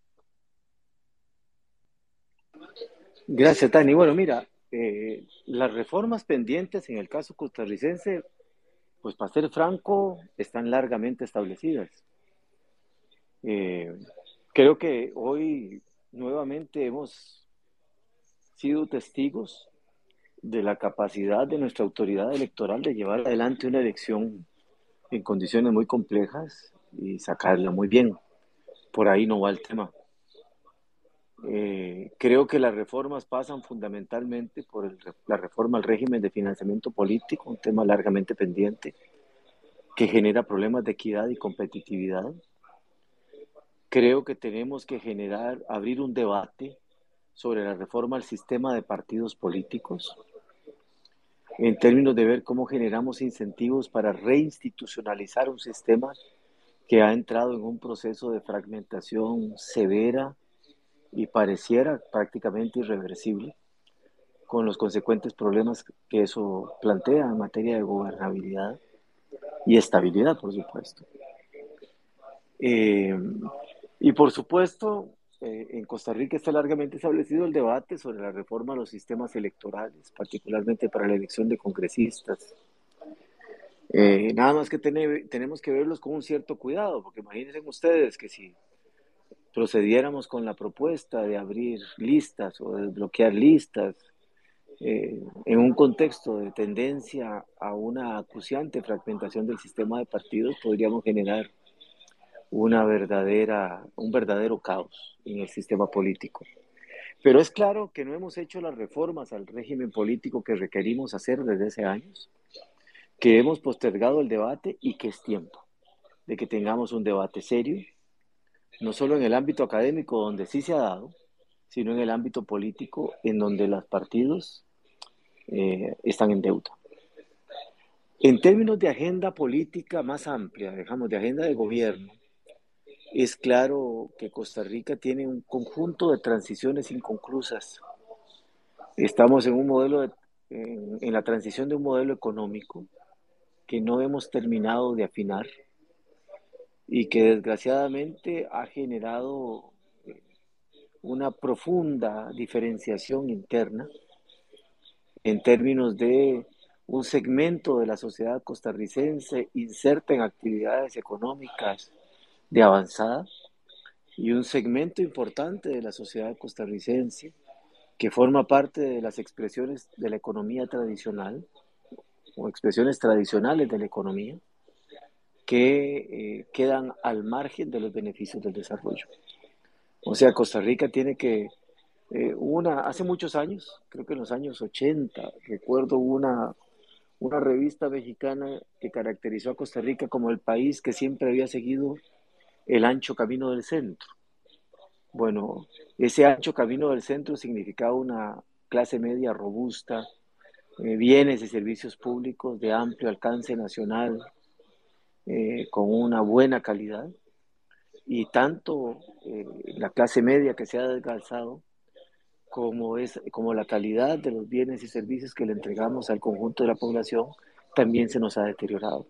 Gracias, Tani. Bueno, mira, eh, las reformas pendientes en el caso costarricense, pues para ser franco, están largamente establecidas. Eh, creo que hoy nuevamente hemos sido testigos de la capacidad de nuestra autoridad electoral de llevar adelante una elección en condiciones muy complejas y sacarla muy bien. Por ahí no va el tema. Eh, creo que las reformas pasan fundamentalmente por la reforma al régimen de financiamiento político, un tema largamente pendiente que genera problemas de equidad y competitividad. Creo que tenemos que generar, abrir un debate sobre la reforma al sistema de partidos políticos, en términos de ver cómo generamos incentivos para reinstitucionalizar un sistema que ha entrado en un proceso de fragmentación severa y pareciera prácticamente irreversible, con los consecuentes problemas que eso plantea en materia de gobernabilidad y estabilidad, por supuesto. Eh, y por supuesto, eh, en Costa Rica está largamente establecido el debate sobre la reforma a los sistemas electorales, particularmente para la elección de congresistas. Eh, nada más que tenemos que verlos con un cierto cuidado, porque imagínense ustedes que si procediéramos con la propuesta de abrir listas o de bloquear listas eh, en un contexto de tendencia a una acuciante fragmentación del sistema de partidos, podríamos generar una verdadera, un verdadero caos en el sistema político. Pero es claro que no hemos hecho las reformas al régimen político que requerimos hacer desde hace años, que hemos postergado el debate y que es tiempo de que tengamos un debate serio, no solo en el ámbito académico donde sí se ha dado, sino en el ámbito político en donde los partidos eh, están en deuda. En términos de agenda política más amplia, dejamos de agenda de gobierno, es claro que Costa Rica tiene un conjunto de transiciones inconclusas. Estamos en un modelo en la transición de un modelo económico que no hemos terminado de afinar y que desgraciadamente ha generado eh, una profunda diferenciación interna en términos de un segmento de la sociedad costarricense inserta en actividades económicas de avanzada y un segmento importante de la sociedad costarricense que forma parte de las expresiones de la economía tradicional o expresiones tradicionales de la economía que eh, quedan al margen de los beneficios del desarrollo. O sea, Costa Rica tiene que, eh, una, hace muchos años, creo que en los años 80, recuerdo una, una revista mexicana que caracterizó a Costa Rica como el país que siempre había seguido el ancho camino del centro. Bueno, ese ancho camino del centro significaba una clase media robusta, eh, bienes y servicios públicos de amplio alcance nacional, eh, con una buena calidad y tanto eh, la clase media que se ha desgalzado como, es, como la calidad de los bienes y servicios que le entregamos al conjunto de la población también se nos ha deteriorado.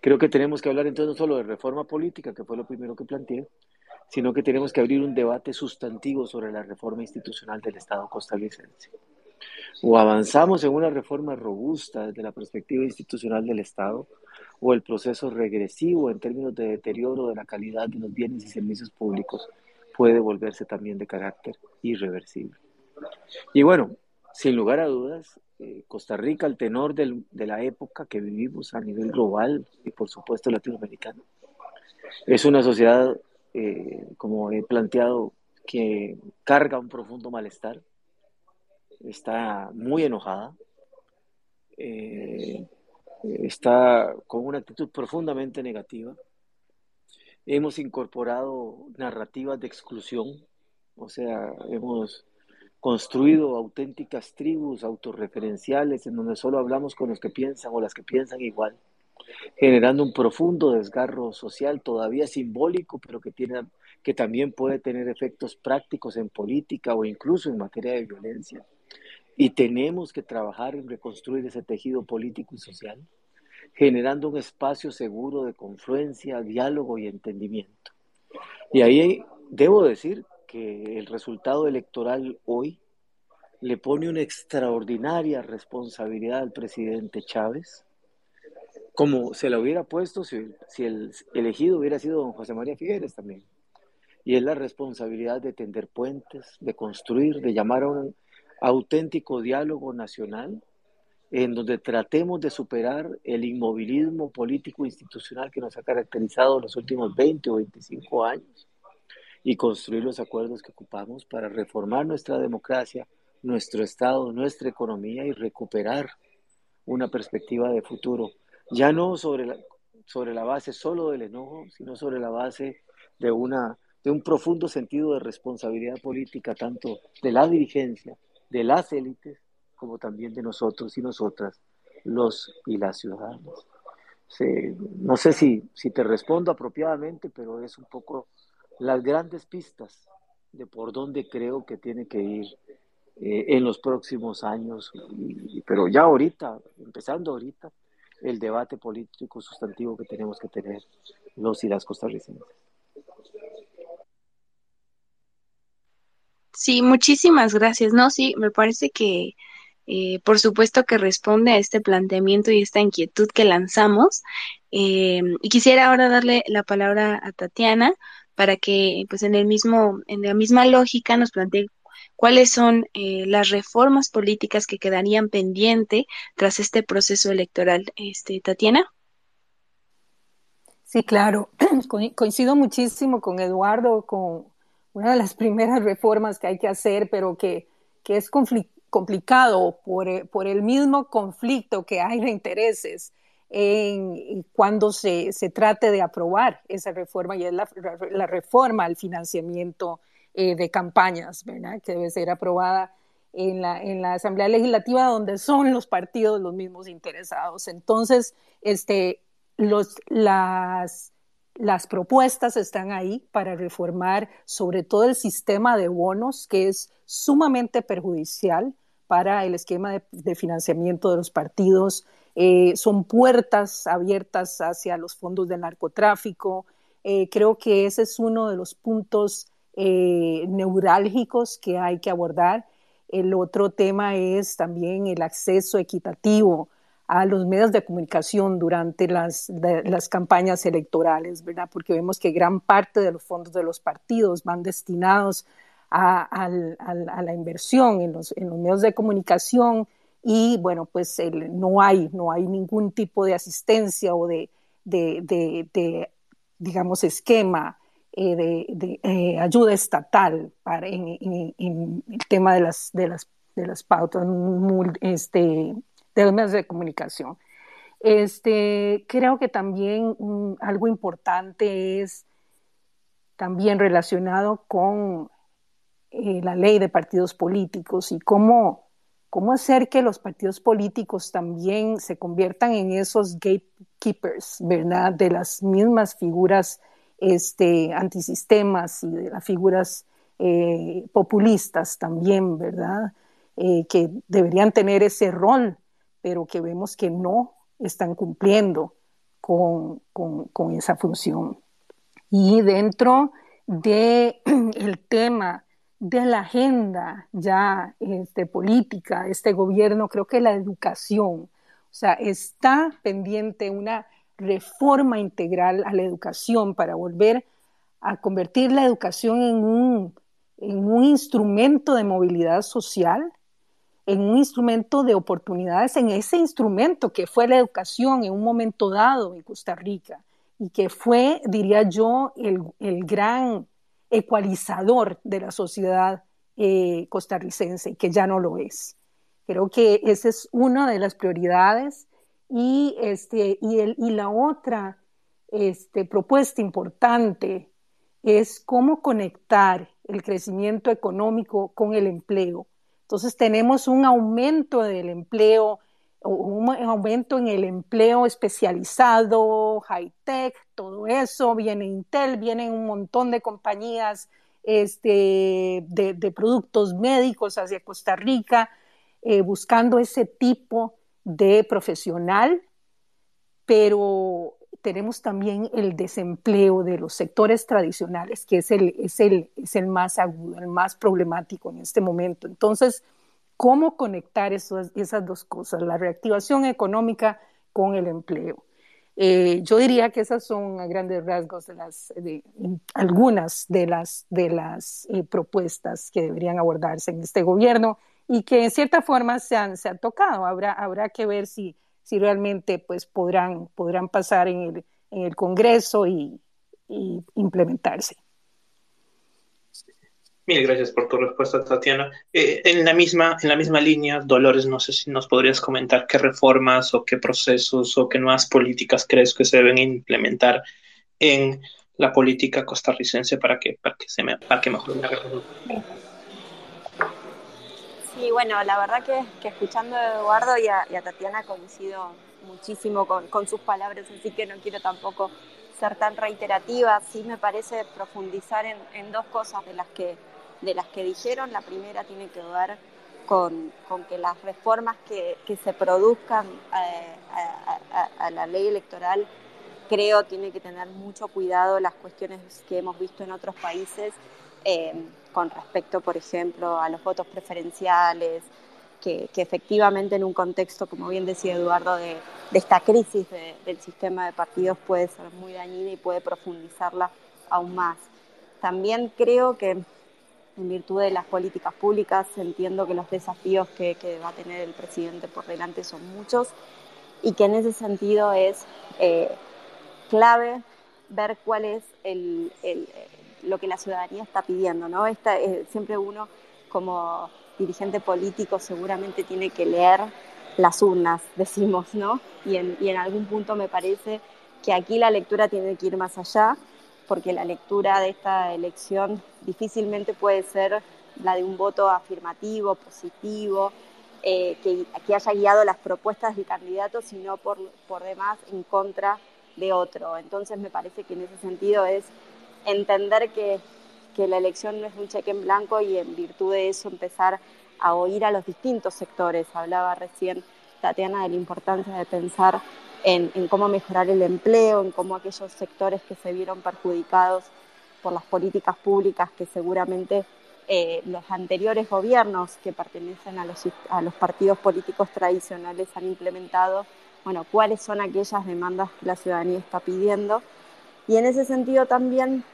Creo que tenemos que hablar entonces no solo de reforma política, que fue lo primero que planteé, sino que tenemos que abrir un debate sustantivo sobre la reforma institucional del Estado costarricense. O avanzamos en una reforma robusta desde la perspectiva institucional del Estado, o el proceso regresivo en términos de deterioro de la calidad de los bienes y servicios públicos puede volverse también de carácter irreversible. Y bueno, sin lugar a dudas, eh, Costa Rica, al tenor de la época que vivimos a nivel global y por supuesto latinoamericano, es una sociedad, eh, como he planteado, que carga un profundo malestar, está muy enojada, eh, está con una actitud profundamente negativa. Hemos incorporado narrativas de exclusión, o sea, hemos construido auténticas tribus autorreferenciales en donde solo hablamos con los que piensan o las que piensan igual. generando un profundo desgarro social todavía simbólico, pero que, tiene, que también puede tener efectos prácticos en política o incluso en materia de violencia. Y tenemos que trabajar en reconstruir ese tejido político y social, generando un espacio seguro de confluencia, diálogo y entendimiento. Y ahí debo decir que el resultado electoral hoy le pone una extraordinaria responsabilidad al presidente Chávez, como se la hubiera puesto si, el elegido hubiera sido don José María Figueres también. Y es la responsabilidad de tender puentes, de construir, de llamar a un auténtico diálogo nacional en donde tratemos de superar el inmovilismo político institucional que nos ha caracterizado los últimos 20 o 25 años y construir los acuerdos que ocupamos para reformar nuestra democracia, nuestro Estado, nuestra economía y recuperar una perspectiva de futuro, ya no sobre la, sobre la base solo del enojo, sino sobre la base de, una, de un profundo sentido de responsabilidad política, tanto de la dirigencia, de las élites, como también de nosotros y nosotras, los y las ciudadanas. no sé si, si te respondo apropiadamente, pero es un poco las grandes pistas de por dónde creo que tiene que ir eh, en los próximos años, pero ya ahorita, empezando ahorita, el debate político sustantivo que tenemos que tener los y las costarricenses. Sí, muchísimas gracias. No, sí, me parece que eh, por supuesto que responde a este planteamiento y esta inquietud que lanzamos. Eh, y quisiera ahora darle la palabra a Tatiana para que, pues, en el mismo, en la misma lógica, nos plantee cuáles son eh, las reformas políticas que quedarían pendiente tras este proceso electoral. Este, Tatiana. Sí, claro. Coincido muchísimo con Eduardo, con una de las primeras reformas que hay que hacer, pero que, que es complicado por, eh, por, el mismo conflicto que hay de intereses cuando se, se, trate de aprobar esa reforma y es la, reforma al financiamiento eh, de campañas. Que debe ser aprobada en la, en la Asamblea Legislativa donde son los partidos los mismos interesados. Entonces, este, los, las, las propuestas están ahí para reformar sobre todo el sistema de bonos, que es sumamente perjudicial para el esquema de, financiamiento de los partidos. Eh, son puertas abiertas hacia los fondos de narcotráfico. Eh, creo que ese es uno de los puntos eh, neurálgicos que hay que abordar. El otro tema es también el acceso equitativo a los medios de comunicación durante las, las campañas electorales, ¿verdad? Porque vemos que gran parte de los fondos de los partidos van destinados a, la inversión en los, en los, medios de comunicación y, bueno, pues no, hay, no hay ningún tipo de asistencia o de, digamos, esquema eh, de, eh, ayuda estatal para, en, el tema de las, de las, de las pautas este, de los medios de comunicación. Este, creo que también algo importante es también relacionado con eh, la ley de partidos políticos y cómo, cómo hacer que los partidos políticos también se conviertan en esos gatekeepers, ¿verdad? De las mismas figuras este, antisistemas y de las figuras eh, populistas también, ¿verdad? Eh, que deberían tener ese rol, pero que vemos que no están cumpliendo con, esa función. Y dentro del el tema de la agenda ya este, política, este gobierno, creo que la educación, o sea, está pendiente una reforma integral a la educación para volver a convertir la educación en un, en un instrumento de movilidad social, en un instrumento de oportunidades, en ese instrumento que fue la educación en un momento dado en Costa Rica y que fue, diría yo, el, el gran ecualizador de la sociedad eh, costarricense, que ya no lo es. Creo que esa es una de las prioridades y, este, y, el, y la otra este, propuesta importante es cómo conectar el crecimiento económico con el empleo. Entonces tenemos un aumento del empleo un aumento en el empleo especializado, high tech, todo eso, viene Intel, vienen un montón de compañías este, de, productos médicos hacia Costa Rica, eh, buscando ese tipo de profesional, pero tenemos también el desempleo de los sectores tradicionales, que es el, es el, es el más agudo, el más problemático en este momento. Entonces, ¿cómo conectar esas dos cosas, la reactivación económica con el empleo? Eh, yo diría que esas son grandes rasgos de las, algunas de las, eh, propuestas que deberían abordarse en este gobierno y que en cierta forma se han, tocado. Habrá, que ver si, realmente pues, podrán, pasar en el, en el Congreso y, y implementarse. Mil gracias por tu respuesta, Tatiana. Eh, en, la misma, en la misma línea, Dolores, no sé si nos podrías comentar qué reformas o qué procesos o qué nuevas políticas crees que se deben implementar en la política costarricense para que, para que, se me, para que mejore la Sí, bueno, la verdad que, que escuchando a Eduardo y a, Tatiana coincido muchísimo con, con sus palabras, así que no quiero tampoco ser tan reiterativa, sí me parece profundizar en, en, dos cosas de las que de las que dijeron. La primera tiene que ver con, que las reformas que, se produzcan eh, a, la ley electoral, creo, tiene que tener mucho cuidado las cuestiones que hemos visto en otros países eh, con respecto, por ejemplo, a los votos preferenciales, que, efectivamente en un contexto, como bien decía Eduardo, de, esta crisis del sistema de partidos puede ser muy dañina y puede profundizarla aún más. También creo que en virtud de las políticas públicas. Entiendo que los desafíos que, va a tener el presidente por delante son muchos y que en ese sentido es eh, clave ver cuál es el, lo que la ciudadanía está pidiendo. ¿no? Esta, eh, siempre uno como dirigente político seguramente tiene que leer las urnas, decimos, ¿no? Y en, y en algún punto me parece que aquí la lectura tiene que ir más allá porque la lectura de esta elección difícilmente puede ser la de un voto afirmativo, positivo, eh, que, haya guiado las propuestas del candidato, sino por, por demás en contra de otro. Entonces me parece que en ese sentido es entender que, que la elección no es un cheque en blanco y en virtud de eso empezar a oír a los distintos sectores. Hablaba recién Tatiana de la importancia de pensar en, cómo mejorar el empleo, en cómo aquellos sectores que se vieron perjudicados por las políticas públicas que seguramente eh, los anteriores gobiernos que pertenecen a los, a los partidos políticos tradicionales han implementado, bueno, cuáles son aquellas demandas que la ciudadanía está pidiendo. Y en ese sentido también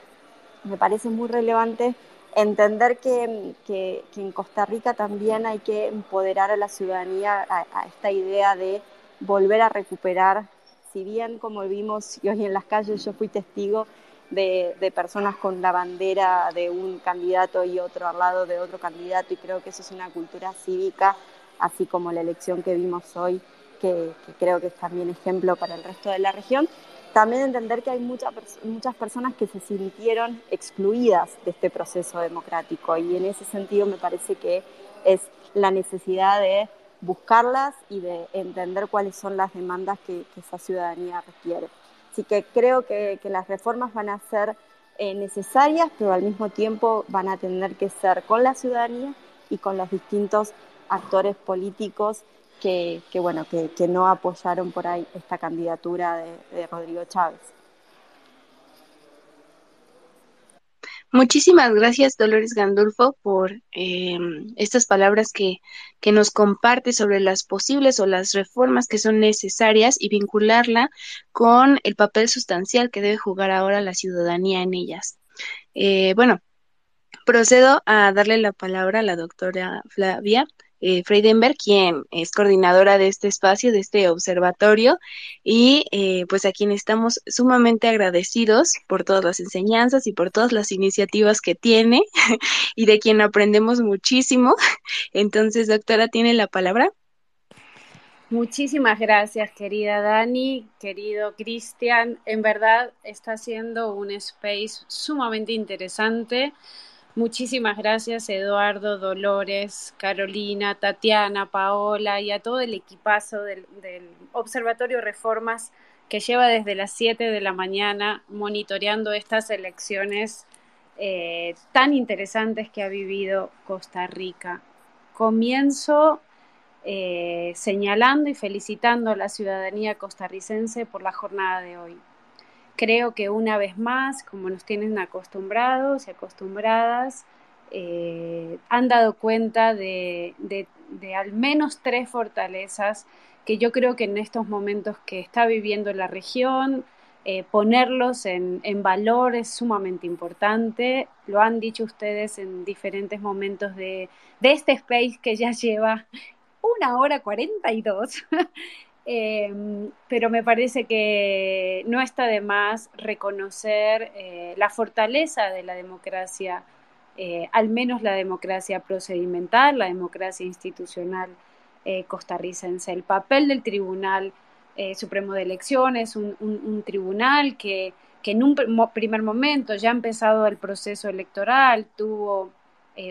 me parece muy relevante entender que, que, en Costa Rica también hay que empoderar a la ciudadanía a esta idea de volver a recuperar, si bien como vimos y hoy en las calles yo fui testigo de, personas con la bandera de un candidato y otro al lado de otro candidato y creo que eso es una cultura cívica, así como la elección que vimos hoy, que, creo que es también ejemplo para el resto de la región. También entender que hay muchas muchas personas que se sintieron excluidas de este proceso democrático y en ese sentido me parece que es la necesidad de buscarlas y de entender cuáles son las demandas que, esa ciudadanía requiere. Así que creo que, las reformas van a ser eh, necesarias, pero al mismo tiempo van a tener que ser con la ciudadanía y con los distintos actores políticos que, bueno, que, no apoyaron por ahí esta candidatura de Rodrigo Chávez. Muchísimas gracias, Dolores Gandulfo, por eh, estas palabras que, que nos comparte sobre las posibles o las reformas que son necesarias y vincularla con el papel sustancial que debe jugar ahora la ciudadanía en ellas. Eh, bueno, procedo a darle la palabra a la doctora Flavia eh, Freidenberg, quien es coordinadora de este espacio, de este observatorio, y eh, pues a quien estamos sumamente agradecidos por todas las enseñanzas y por todas las iniciativas que tiene y de quien aprendemos muchísimo. Entonces, doctora, tiene la palabra. Muchísimas gracias, querida Dani, querido Cristian. En verdad está siendo un space sumamente interesante Muchísimas gracias Eduardo, Dolores, Carolina, Tatiana, Paola y a todo el equipazo del, Observatorio Reformas que lleva desde las 7 de la mañana monitoreando estas elecciones eh, tan interesantes que ha vivido Costa Rica. Comienzo eh, señalando y felicitando a la ciudadanía costarricense por la jornada de hoy. Creo que una vez más, como nos tienen acostumbrados y acostumbradas, eh, han dado cuenta de, al menos tres fortalezas que yo creo que en estos momentos que está viviendo la región, eh, ponerlos en, en, valor es sumamente importante. Lo han dicho ustedes en diferentes momentos de, de este space que ya lleva una hora 42. Em, pero me parece que no está de más reconocer eh, la fortaleza de la democracia, eh, al menos la democracia procedimental, la democracia institucional eh, costarricense, el papel del Tribunal Supremo de Elecciones, un, un tribunal que, que, en un primer momento ya ha empezado el proceso electoral, tuvo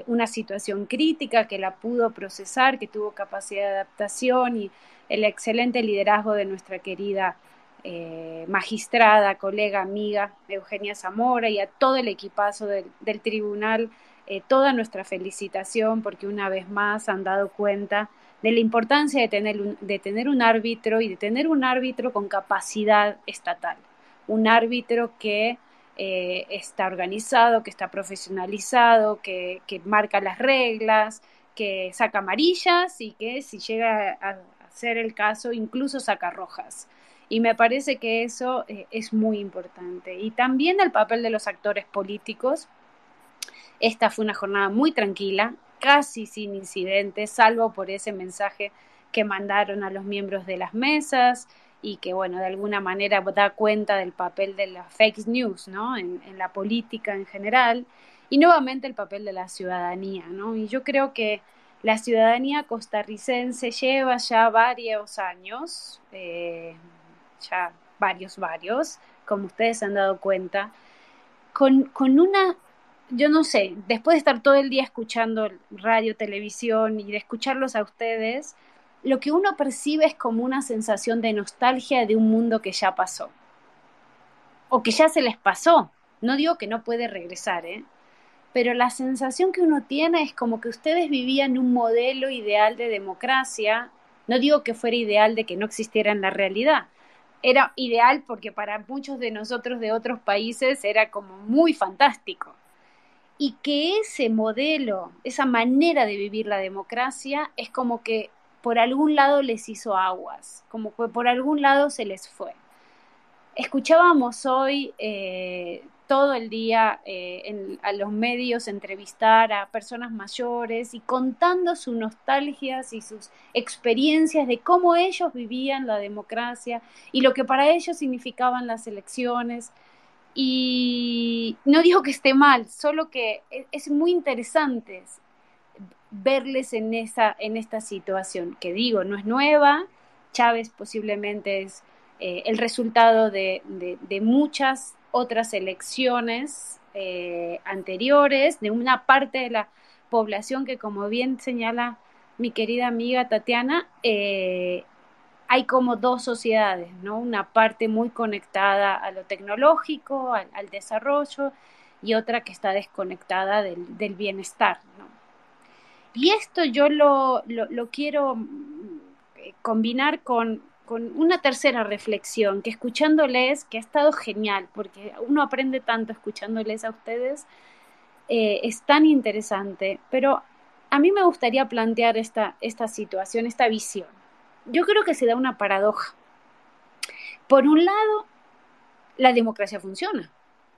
una situación crítica que la pudo procesar, que tuvo capacidad de adaptación y el excelente liderazgo de nuestra querida eh, magistrada, colega, amiga Eugenia Zamora y a todo el equipazo del, tribunal, eh, toda nuestra felicitación porque una vez más han dado cuenta de la importancia de tener, un, de tener un árbitro y de tener un árbitro con capacidad estatal, un árbitro que eh, está organizado, que está profesionalizado, que, que, marca las reglas, que saca amarillas y que si llega a, ser el caso, incluso sacar rojas. Y me parece que eso eh, es muy importante. Y también el papel de los actores políticos. Esta fue una jornada muy tranquila, casi sin incidentes, salvo por ese mensaje que mandaron a los miembros de las mesas y que, bueno, de alguna manera da cuenta del papel de las fake news, ¿no? En, en la política en general. Y nuevamente el papel de la ciudadanía, ¿no? Y yo creo que la ciudadanía costarricense lleva ya varios años, eh, ya varios, varios, como ustedes han dado cuenta, con, con una, yo no sé, después de estar todo el día escuchando radio, televisión y de escucharlos a ustedes, lo que uno percibe es como una sensación de nostalgia de un mundo que ya pasó. O que ya se les pasó. No digo que no puede regresar, ¿eh? Pero la sensación que uno tiene es como que ustedes vivían un modelo ideal de democracia. No digo que fuera ideal de que no existiera en la realidad. Era ideal porque para muchos de nosotros de otros países era como muy fantástico. Y que ese modelo, esa manera de vivir la democracia, es como que por algún lado les hizo aguas, como que por algún lado se les fue. Escuchábamos hoy eh, todo el día eh, a los medios entrevistar a personas mayores y contando sus nostalgias y sus experiencias de cómo ellos vivían la democracia y lo que para ellos significaban las elecciones. Y no digo que esté mal, solo que e, es muy interesante verles en, esa, en esta situación, que digo, no es nueva, Chávez posiblemente es eh, el resultado de, de muchas otras elecciones eh, anteriores de una parte de la población que, como bien señala mi querida amiga Tatiana, eh, hay como dos sociedades, ¿no? Una parte muy conectada a lo tecnológico, al, desarrollo, y otra que está desconectada del, bienestar, ¿no? Y esto yo lo, lo quiero mm, combinar con, con una tercera reflexión, que escuchándoles, que ha estado genial, porque uno aprende tanto escuchándoles a ustedes, eh, es tan interesante, pero a mí me gustaría plantear esta, esta situación, esta visión. Yo creo que se da una paradoja. Por un lado, la democracia funciona.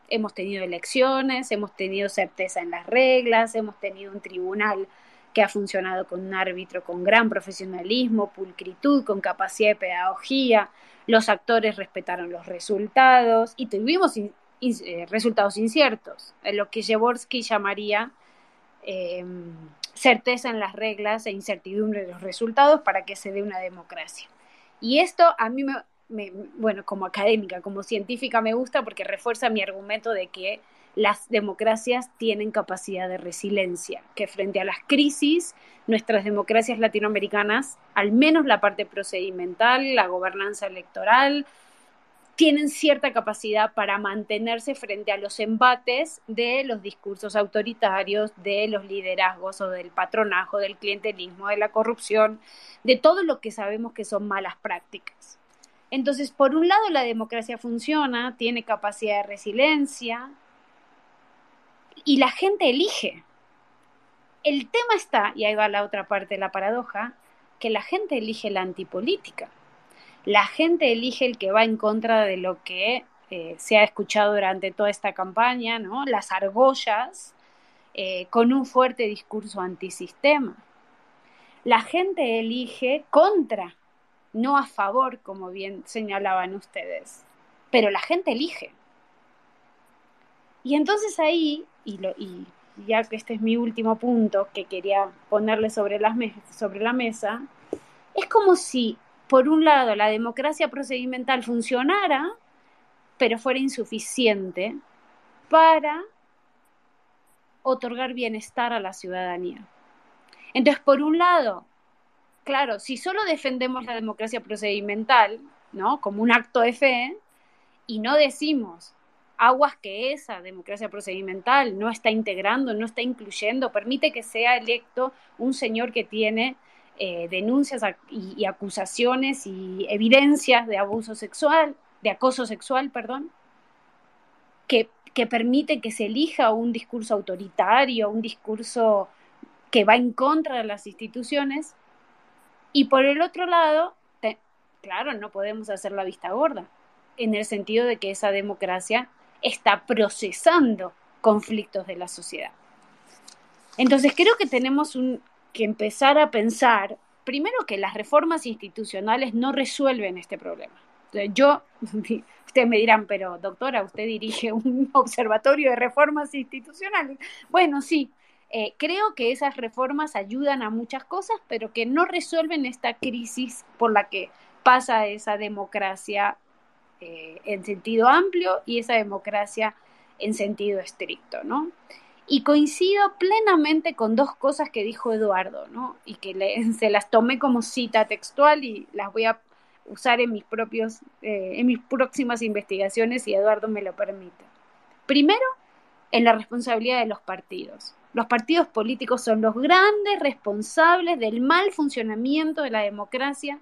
Hemos tenido elecciones, hemos tenido certeza en las reglas, hemos tenido un tribunal que ha funcionado con un árbitro con gran profesionalismo, pulcritud, con capacidad de pedagogía. Los actores respetaron los resultados y tuvimos eh, resultados inciertos, en lo que Jaworski llamaría em, certeza en las reglas e incertidumbre de los resultados para que se dé una democracia. Y esto a mí bueno, como académica, como científica me gusta porque refuerza mi argumento de que las democracias tienen capacidad de resiliencia, que frente a las crisis, nuestras democracias latinoamericanas, al menos la parte procedimental, la gobernanza electoral, tienen cierta capacidad para mantenerse frente a los embates de los discursos autoritarios, de los liderazgos o del patronajo, del clientelismo, de la corrupción, de todo lo que sabemos que son malas prácticas. Entonces, por un lado, la democracia funciona, tiene capacidad de resiliencia y la gente elige. El tema está, y ahí va la otra parte de la paradoja, que la gente elige la antipolítica la gente elige el que va en contra de lo que eh, se ha escuchado durante toda esta campaña, ¿no? Las argollas eh, con un fuerte discurso antisistema. La gente elige contra, no a favor, como bien señalaban ustedes, pero la gente elige. Y entonces ahí, y, ya que este es mi último punto que quería ponerle sobre, sobre la mesa, es como si por un lado, la democracia procedimental funcionara, pero fuera insuficiente para otorgar bienestar a la ciudadanía. Entonces, por un lado, claro, si solo defendemos la democracia procedimental, ¿no? Como un acto de fe, y no decimos aguas que esa democracia procedimental no está integrando, no está incluyendo, permite que sea electo un señor que tiene eh, denuncias y, acusaciones y evidencias de abuso sexual, de acoso sexual, perdón, que permite que se elija un discurso autoritario, un discurso que va en contra de las instituciones. Y por el otro lado, claro, no podemos hacer la vista gorda, en el sentido de que esa democracia está procesando conflictos de la sociedad. Entonces creo que tenemos que empezar a pensar, primero que las reformas institucionales no resuelven este problema. Yo, ustedes me dirán, pero doctora, usted dirige un observatorio de reformas institucionales. Bueno, sí, eh, creo que esas reformas ayudan a muchas cosas, pero que no resuelven esta crisis por la que pasa esa democracia eh, en sentido amplio y esa democracia en sentido estricto, ¿no? Y coincido plenamente con dos cosas que dijo Eduardo, ¿no? Y que se las tomé como cita textual y las voy a usar en mis propios, eh, en mis próximas investigaciones, si Eduardo me lo permite. Primero, en la responsabilidad de los partidos. Los partidos políticos son los grandes responsables del mal funcionamiento de la democracia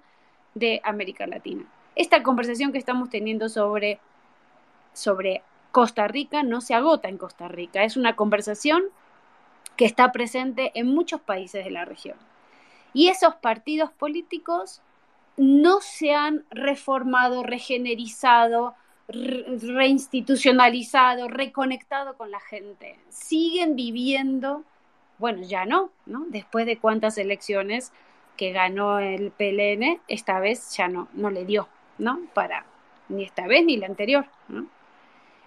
de América Latina. Esta conversación que estamos teniendo sobre, sobre Costa Rica no se agota en Costa Rica. Es una conversación que está presente en muchos países de la región. Y esos partidos políticos no se han reformado, regenerizado, reinstitucionalizado, reconectado con la gente. Siguen viviendo, bueno, ya no, ¿no? Después de cuántas elecciones que ganó el PLN, esta vez ya no, no le dio, ¿no? Para ni esta vez ni la anterior.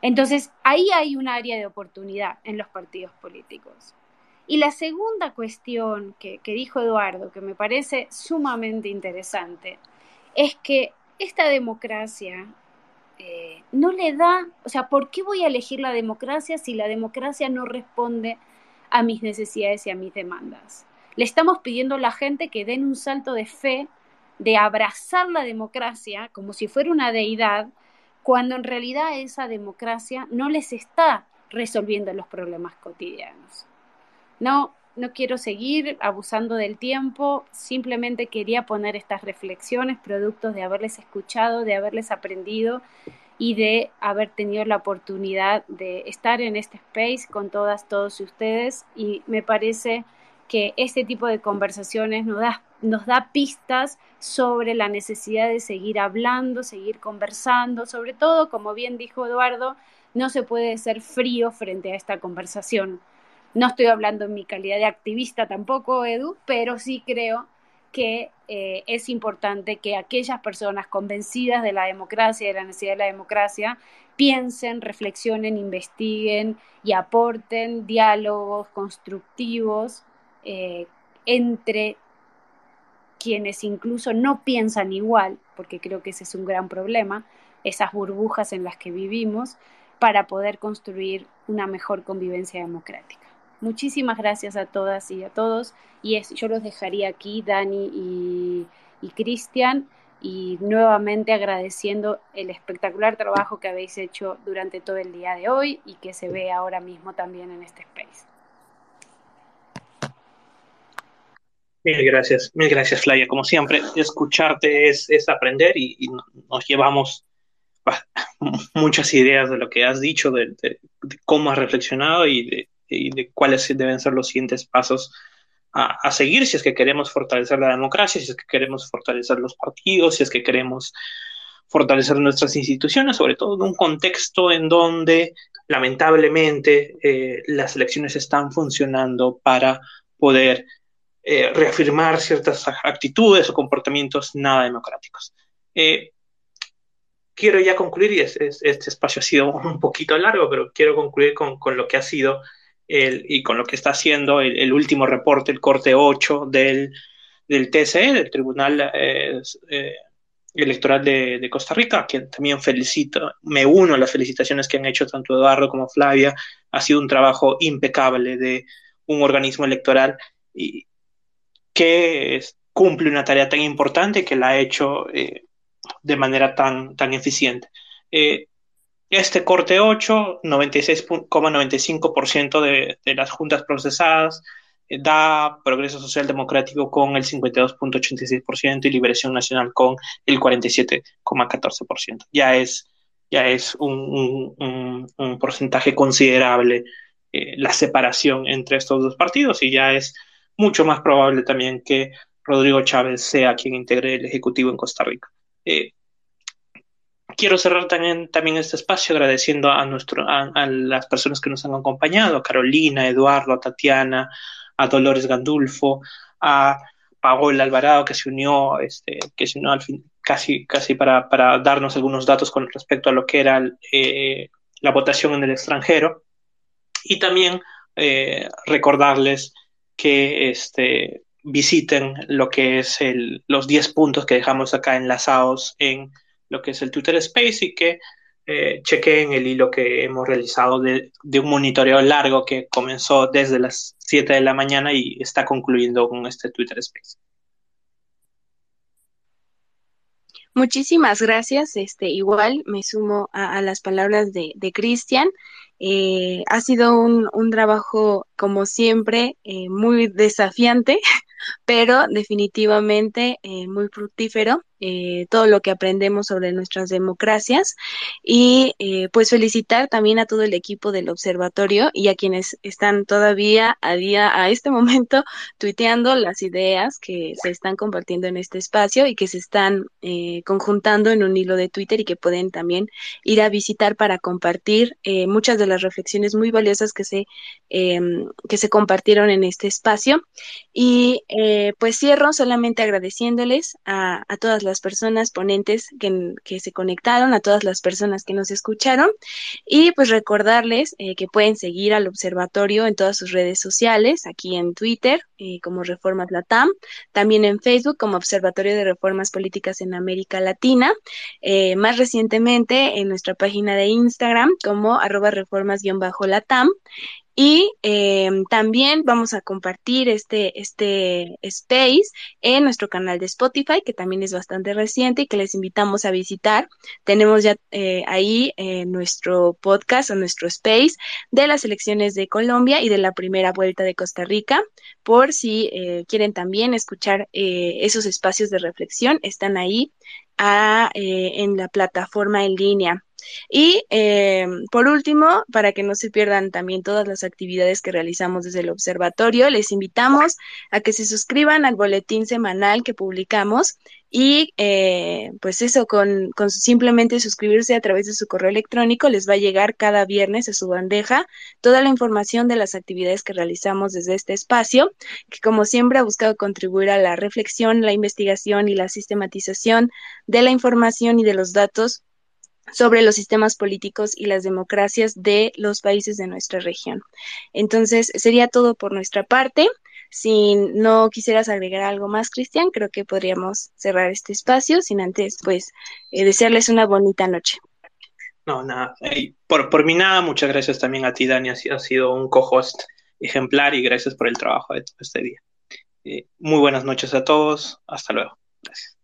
Entonces, ahí hay un área de oportunidad en los partidos políticos. Y la segunda cuestión que, dijo Eduardo, que me parece sumamente interesante, es que esta democracia eh, no le da, o sea, ¿por qué voy a elegir la democracia si la democracia no responde a mis necesidades y a mis demandas? Le estamos pidiendo a la gente que den un salto de fe, de abrazar la democracia como si fuera una deidad, cuando en realidad esa democracia no les está resolviendo los problemas cotidianos. No, no quiero seguir abusando del tiempo, simplemente quería poner estas reflexiones, productos de haberles escuchado, de haberles aprendido y de haber tenido la oportunidad de estar en este space con todas, todos ustedes y me parece que este tipo de conversaciones nos da, nos da pistas sobre la necesidad de seguir hablando, seguir conversando, sobre todo, como bien dijo Eduardo, no se puede ser frío frente a esta conversación. No estoy hablando en mi calidad de activista tampoco, Edu, pero sí creo que eh, es importante que aquellas personas convencidas de la democracia, de la necesidad de la democracia, piensen, reflexionen, investiguen y aporten diálogos constructivos eh, entre quienes incluso no piensan igual, porque creo que ese es un gran problema, esas burbujas en las que vivimos, para poder construir una mejor convivencia democrática. Muchísimas gracias a todas y a todos. Y yo los dejaría aquí, Dani y, y Cristian, y nuevamente agradeciendo el espectacular trabajo que habéis hecho durante todo el día de hoy y que se ve ahora mismo también en este space. Mil gracias, mil gracias, Flavia. Como siempre, escucharte es, es aprender y, nos llevamos muchas ideas de lo que has dicho, de, cómo has reflexionado y de, y de cuáles deben ser los siguientes pasos a, seguir si es que queremos fortalecer la democracia, si es que queremos fortalecer los partidos, si es que queremos fortalecer nuestras instituciones, sobre todo en un contexto en donde lamentablemente eh, las elecciones están funcionando para poder eh, reafirmar ciertas actitudes o comportamientos nada democráticos. Eh, quiero ya concluir, y este espacio ha sido un poquito largo, pero quiero concluir con, lo que ha sido y con lo que está haciendo el, último reporte, el corte 8 del, del TSE, del Tribunal eh, Electoral de, Costa Rica, que también felicito, me uno a las felicitaciones que han hecho tanto Eduardo como Flavia. Ha sido un trabajo impecable de un organismo electoral y que cumple una tarea tan importante que la ha hecho eh, de manera tan, tan eficiente. Este corte 8, 96,95% de, de las juntas procesadas, eh, da Progreso Social Democrático con el 52.86% y Liberación Nacional con el 47,14%. Ya es, ya es un, un, un, porcentaje considerable eh, la separación entre estos dos partidos y ya es mucho más probable también que Rodrigo Chávez sea quien integre el Ejecutivo en Costa Rica. Eh, quiero cerrar también, este espacio agradeciendo a, las personas que nos han acompañado, Carolina, Eduardo, a Tatiana, a Dolores Gandulfo, a Paola Alvarado que se unió, este, que se unió al casi, casi para, para darnos algunos datos con respecto a lo que era eh, la votación en el extranjero. Y también eh, recordarles que este, visiten lo que es el, los 10 puntos que dejamos acá enlazados en lo que es el Twitter Space y que eh, chequeen el hilo que hemos realizado de, un monitoreo largo que comenzó desde las 7 de la mañana y está concluyendo con este Twitter Space. Muchísimas gracias. Este, igual me sumo a, las palabras de, Cristian. Eh, ha sido un, un, trabajo, como siempre, eh, muy desafiante, pero definitivamente eh, muy fructífero. Eh, todo lo que aprendemos sobre nuestras democracias y eh, pues felicitar también a todo el equipo del observatorio y a quienes están todavía a día a este momento tuiteando las ideas que se están compartiendo en este espacio y que se están eh, conjuntando en un hilo de Twitter y que pueden también ir a visitar para compartir muchas de las reflexiones muy valiosas que se em, que se compartieron en este espacio. Y pues cierro solamente agradeciéndoles a, a todas las personas ponentes que, que, se conectaron, a todas las personas que nos escucharon. Y pues recordarles eh, que pueden seguir al observatorio en todas sus redes sociales, aquí en Twitter eh, como Reformas Latam, también en Facebook como Observatorio de Reformas Políticas en América Latina, eh, más recientemente en nuestra página de Instagram como arroba reformas-latam y eh, también vamos a compartir este, este space en nuestro canal de Spotify, que también es bastante reciente y que les invitamos a visitar. Tenemos ya eh, ahí eh, nuestro podcast o nuestro space de las elecciones de Colombia y de la primera vuelta de Costa Rica. Por si eh, quieren también escuchar eh, esos espacios de reflexión, están ahí a, eh, en la plataforma en línea. Y eh, por último, para que no se pierdan también todas las actividades que realizamos desde el observatorio, les invitamos a que se suscriban al boletín semanal que publicamos y eh, pues eso, con, con simplemente suscribirse a través de su correo electrónico, les va a llegar cada viernes a su bandeja toda la información de las actividades que realizamos desde este espacio, que como siempre ha buscado contribuir a la reflexión, la investigación y la sistematización de la información y de los datos sobre los sistemas políticos y las democracias de los países de nuestra región. Entonces, sería todo por nuestra parte. Si no quisieras agregar algo más, Cristian, creo que podríamos cerrar este espacio sin antes, pues, eh, desearles una bonita noche. No, nada. por, por mí nada, muchas gracias también a ti, Dani. Has, sido un co-host ejemplar y gracias por el trabajo de este día. Eh, muy buenas noches a todos. Hasta luego. Gracias.